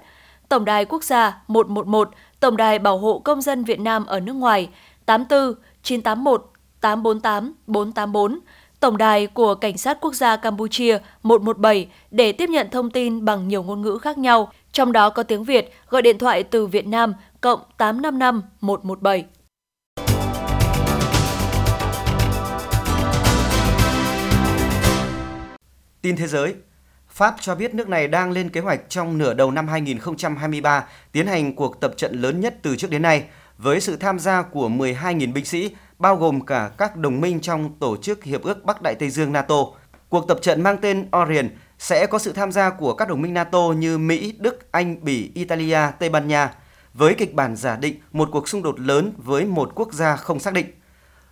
Tổng đài quốc gia 111, Tổng đài bảo hộ công dân Việt Nam ở nước ngoài 84 981 848 484, Tổng đài của Cảnh sát Quốc gia Campuchia 117 để tiếp nhận thông tin bằng nhiều ngôn ngữ khác nhau, trong đó có tiếng Việt, gọi điện thoại từ Việt Nam cộng 855 117. Tin thế giới Pháp cho biết nước này đang lên kế hoạch trong nửa đầu năm 2023 tiến hành cuộc tập trận lớn nhất từ trước đến nay với sự tham gia của 12.000 binh sĩ bao gồm cả các đồng minh trong Tổ chức Hiệp ước Bắc Đại Tây Dương NATO. Cuộc tập trận mang tên Orion sẽ có sự tham gia của các đồng minh NATO như Mỹ, Đức, anh, Bỉ, Italia, Tây Ban Nha, với kịch bản giả định một cuộc xung đột lớn với một quốc gia không xác định.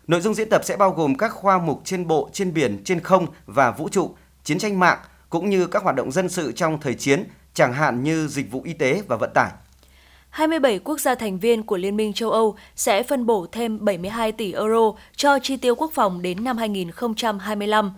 Nội dung diễn tập sẽ bao gồm các khoa mục trên bộ, trên biển, trên không và vũ trụ, chiến tranh mạng, cũng như các hoạt động dân sự trong thời chiến, chẳng hạn như dịch vụ y tế và vận tải. 27 quốc gia thành viên của Liên minh châu Âu sẽ phân bổ thêm 72 tỷ euro cho chi tiêu quốc phòng đến năm 2025.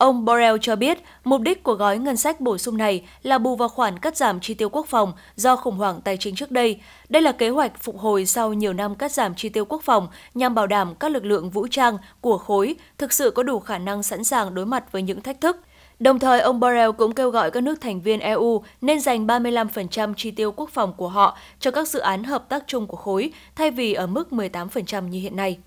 Ông Borrell cho biết, mục đích của gói ngân sách bổ sung này là bù vào khoản cắt giảm chi tiêu quốc phòng do khủng hoảng tài chính trước đây. Đây là kế hoạch phục hồi sau nhiều năm cắt giảm chi tiêu quốc phòng nhằm bảo đảm các lực lượng vũ trang của khối thực sự có đủ khả năng sẵn sàng đối mặt với những thách thức Đồng thời, ông Borrell cũng kêu gọi các nước thành viên EU nên dành 35% chi tiêu quốc phòng của họ cho các dự án hợp tác chung của khối, thay vì ở mức 18% như hiện nay.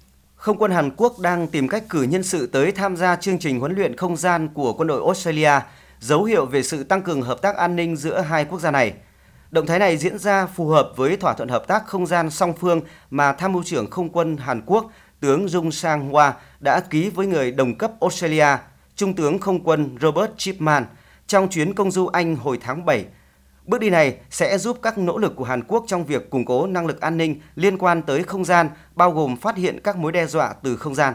Không quân Hàn Quốc đang tìm cách cử nhân sự tới tham gia chương trình huấn luyện không gian của quân đội Australia, dấu hiệu về sự tăng cường hợp tác an ninh giữa hai quốc gia này. Động thái này diễn ra phù hợp với thỏa thuận hợp tác không gian song phương mà Tham mưu trưởng không quân Hàn Quốc tướng Jung Sang Hwa đã ký với người đồng cấp Australia, Trung tướng không quân Robert Chipman trong chuyến công du Anh hồi tháng 7 Bước đi này sẽ giúp các nỗ lực của Hàn Quốc trong việc củng cố năng lực an ninh liên quan tới không gian, bao gồm phát hiện các mối đe dọa từ không gian.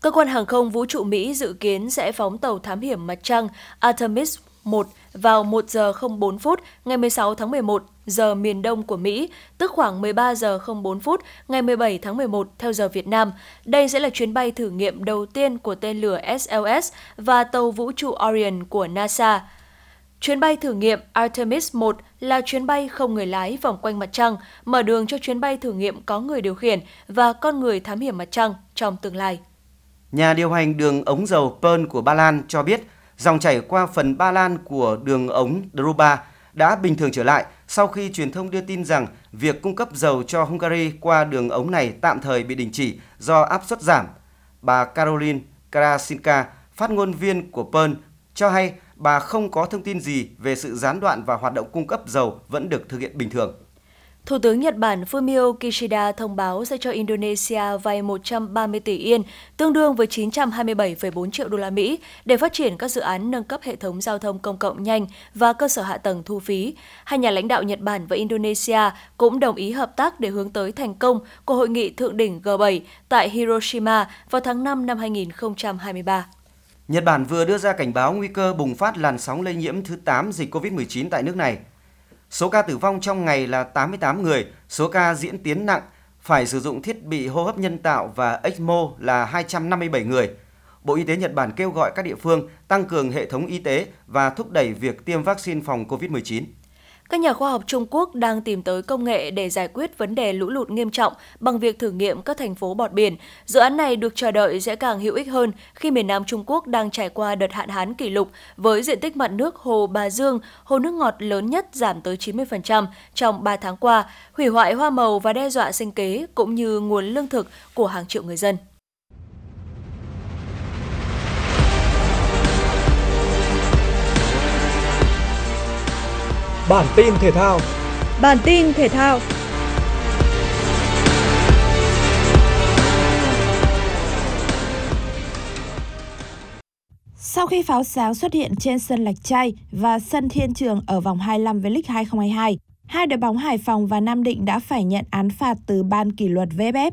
Cơ quan hàng không vũ trụ Mỹ dự kiến sẽ phóng tàu thám hiểm mặt trăng Artemis 1 vào 1 giờ 04 phút ngày 16 tháng 11 giờ miền Đông của Mỹ, tức khoảng 13 giờ 04 phút ngày 17 tháng 11 theo giờ Việt Nam. Đây sẽ là chuyến bay thử nghiệm đầu tiên của tên lửa SLS và tàu vũ trụ Orion của NASA. Chuyến bay thử nghiệm Artemis 1 là chuyến bay không người lái vòng quanh mặt trăng, mở đường cho chuyến bay thử nghiệm có người điều khiển và con người thám hiểm mặt trăng trong tương lai. Nhà điều hành đường ống dầu Pearl của Ba Lan cho biết dòng chảy qua phần Ba Lan của đường ống Druba đã bình thường trở lại sau khi truyền thông đưa tin rằng việc cung cấp dầu cho Hungary qua đường ống này tạm thời bị đình chỉ do áp suất giảm. Bà Caroline Krasinka, phát ngôn viên của Pearl, cho hay bà không có thông tin gì về sự gián đoạn và hoạt động cung cấp dầu vẫn được thực hiện bình thường. Thủ tướng Nhật Bản Fumio Kishida thông báo sẽ cho Indonesia vay 130 tỷ yên, tương đương với 927,4 triệu đô la Mỹ để phát triển các dự án nâng cấp hệ thống giao thông công cộng nhanh và cơ sở hạ tầng thu phí. Hai nhà lãnh đạo Nhật Bản và Indonesia cũng đồng ý hợp tác để hướng tới thành công của hội nghị thượng đỉnh G7 tại Hiroshima vào tháng 5 năm 2023. Nhật Bản vừa đưa ra cảnh báo nguy cơ bùng phát làn sóng lây nhiễm thứ 8 dịch COVID-19 tại nước này. Số ca tử vong trong ngày là 88 người, số ca diễn tiến nặng, phải sử dụng thiết bị hô hấp nhân tạo và ECMO là 257 người. Bộ Y tế Nhật Bản kêu gọi các địa phương tăng cường hệ thống y tế và thúc đẩy việc tiêm vaccine phòng COVID-19. Các nhà khoa học Trung Quốc đang tìm tới công nghệ để giải quyết vấn đề lũ lụt nghiêm trọng bằng việc thử nghiệm các thành phố bọt biển. Dự án này được chờ đợi sẽ càng hữu ích hơn khi miền Nam Trung Quốc đang trải qua đợt hạn hán kỷ lục với diện tích mặt nước hồ Bà Dương, hồ nước ngọt lớn nhất giảm tới 90% trong 3 tháng qua, hủy hoại hoa màu và đe dọa sinh kế cũng như nguồn lương thực của hàng triệu người dân. Bản tin thể thao. Bản tin thể thao. Sau khi pháo sáng xuất hiện trên sân Lạch Tray và sân Thiên Trường ở vòng 25 V-League 2022, hai đội bóng Hải Phòng và Nam Định đã phải nhận án phạt từ ban kỷ luật VFF.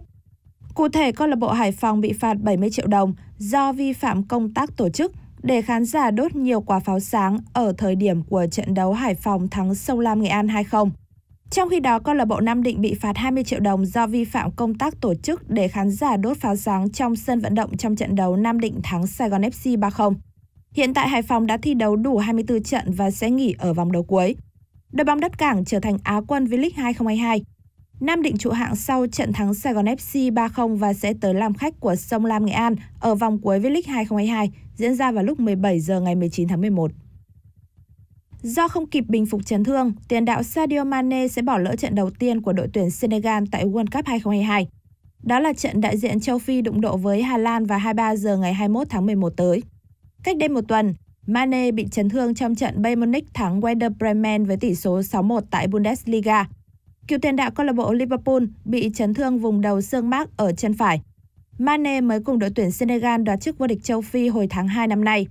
Cụ thể, câu lạc bộ Hải Phòng bị phạt 70 triệu đồng do vi phạm công tác tổ chức để khán giả đốt nhiều quả pháo sáng ở thời điểm của trận đấu Hải Phòng thắng Sông Lam Nghệ An 2-0. Trong khi đó, câu lạc bộ Nam Định bị phạt 20 triệu đồng do vi phạm công tác tổ chức để khán giả đốt pháo sáng trong sân vận động trong trận đấu Nam Định thắng Sài Gòn FC 3-0. Hiện tại Hải Phòng đã thi đấu đủ 24 trận và sẽ nghỉ ở vòng đấu cuối. Đội bóng đất cảng trở thành Á quân V-League 2022. Nam Định trụ hạng sau trận thắng Sài Gòn FC 3-0 và sẽ tới làm khách của Sông Lam Nghệ An ở vòng cuối V-League 2022 diễn ra vào lúc 17 giờ ngày 19 tháng 11. Do không kịp bình phục chấn thương, tiền đạo Sadio Mane sẽ bỏ lỡ trận đầu tiên của đội tuyển Senegal tại World Cup 2022. Đó là trận đại diện châu Phi đụng độ với Hà Lan vào 23 giờ ngày 21 tháng 11 tới. Cách đây một tuần, Mane bị chấn thương trong trận Bayern Munich thắng Werder Bremen với tỷ số 6-1 tại Bundesliga. Cựu tiền đạo câu lạc bộ Liverpool bị chấn thương vùng đầu xương mác ở chân phải. Mane mới cùng đội tuyển Senegal đoạt chức vô địch châu Phi hồi tháng 2 năm nay.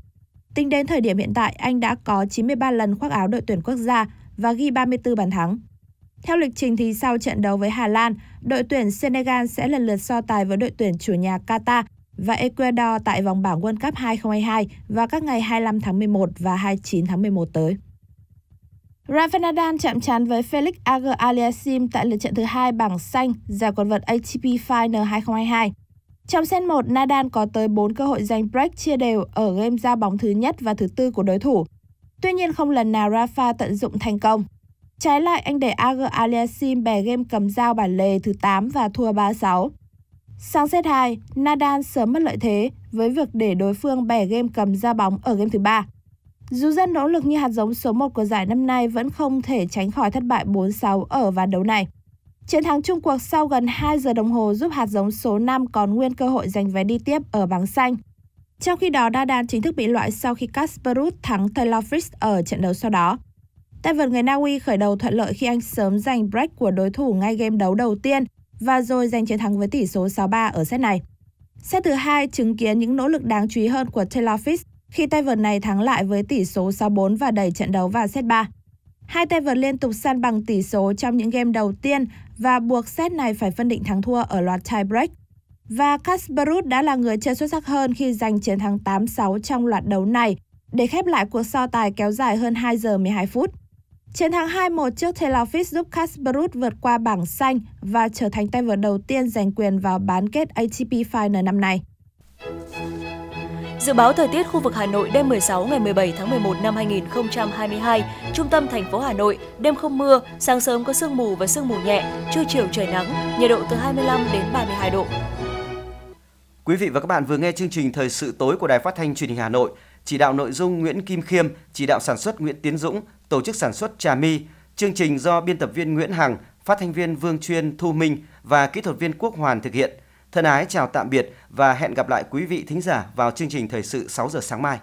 Tính đến thời điểm hiện tại, anh đã có 93 lần khoác áo đội tuyển quốc gia và ghi 34 bàn thắng. Theo lịch trình thì sau trận đấu với Hà Lan, đội tuyển Senegal sẽ lần lượt so tài với đội tuyển chủ nhà Qatar và Ecuador tại vòng bảng World Cup 2022 vào các ngày 25 tháng 11 và 29 tháng 11 tới. Rafael Nadal chạm trán với Felix Auger Aliassime tại lượt trận thứ hai bảng xanh giải quần vợt ATP Final 2022. Trong set 1, Nadal có tới 4 cơ hội giành break chia đều ở game giao bóng thứ nhất và thứ tư của đối thủ. Tuy nhiên không lần nào Rafa tận dụng thành công. Trái lại, anh để Auger Aliassime bè game cầm dao bản lề thứ 8 và thua 3-6. Sang set 2, Nadal sớm mất lợi thế với việc để đối phương bẻ game cầm ra bóng ở game thứ 3. Dù rất nỗ lực như hạt giống số 1 của giải năm nay vẫn không thể tránh khỏi thất bại 4-6 ở ván đấu này. Chiến thắng chung cuộc sau gần 2 giờ đồng hồ giúp hạt giống số 5 còn nguyên cơ hội giành vé đi tiếp ở bảng xanh. Trong khi đó, Nadal chính thức bị loại sau khi kasparov thắng Taylor Fritz ở trận đấu sau đó. Tay vợt người Na Uy khởi đầu thuận lợi khi anh sớm giành break của đối thủ ngay game đấu đầu tiên và rồi giành chiến thắng với tỷ số 6-3 ở set này. Set thứ hai chứng kiến những nỗ lực đáng chú ý hơn của Taylor Fritz khi tay vợt này thắng lại với tỷ số 6-4 và đẩy trận đấu vào set 3. Hai tay vợt liên tục săn bằng tỷ số trong những game đầu tiên và buộc set này phải phân định thắng thua ở loạt tie break. Và Casper Ruud đã là người chơi xuất sắc hơn khi giành chiến thắng 8-6 trong loạt đấu này, để khép lại cuộc so tài kéo dài hơn 2 giờ 12 phút. Chiến thắng 2-1 trước Taylor giúp Casper Ruud vượt qua bảng xanh và trở thành tay vợt đầu tiên giành quyền vào bán kết ATP Final năm nay. Dự báo thời tiết khu vực Hà Nội đêm 16 ngày 17 tháng 11 năm 2022, trung tâm thành phố Hà Nội, đêm không mưa, sáng sớm có sương mù và sương mù nhẹ, trưa chiều trời nắng, nhiệt độ từ 25 đến 32 độ. Quý vị và các bạn vừa nghe chương trình Thời sự tối của Đài Phát thanh Truyền hình Hà Nội. Chỉ đạo nội dung Nguyễn Kim Khiêm, chỉ đạo sản xuất Nguyễn Tiến Dũng, tổ chức sản xuất Trà My. Chương trình do biên tập viên Nguyễn Hằng, phát thanh viên Vương Chuyên Thu Minh và kỹ thuật viên Quốc Hoàn thực hiện. Thân ái chào tạm biệt và hẹn gặp lại quý vị thính giả vào chương trình Thời sự 6 giờ sáng mai.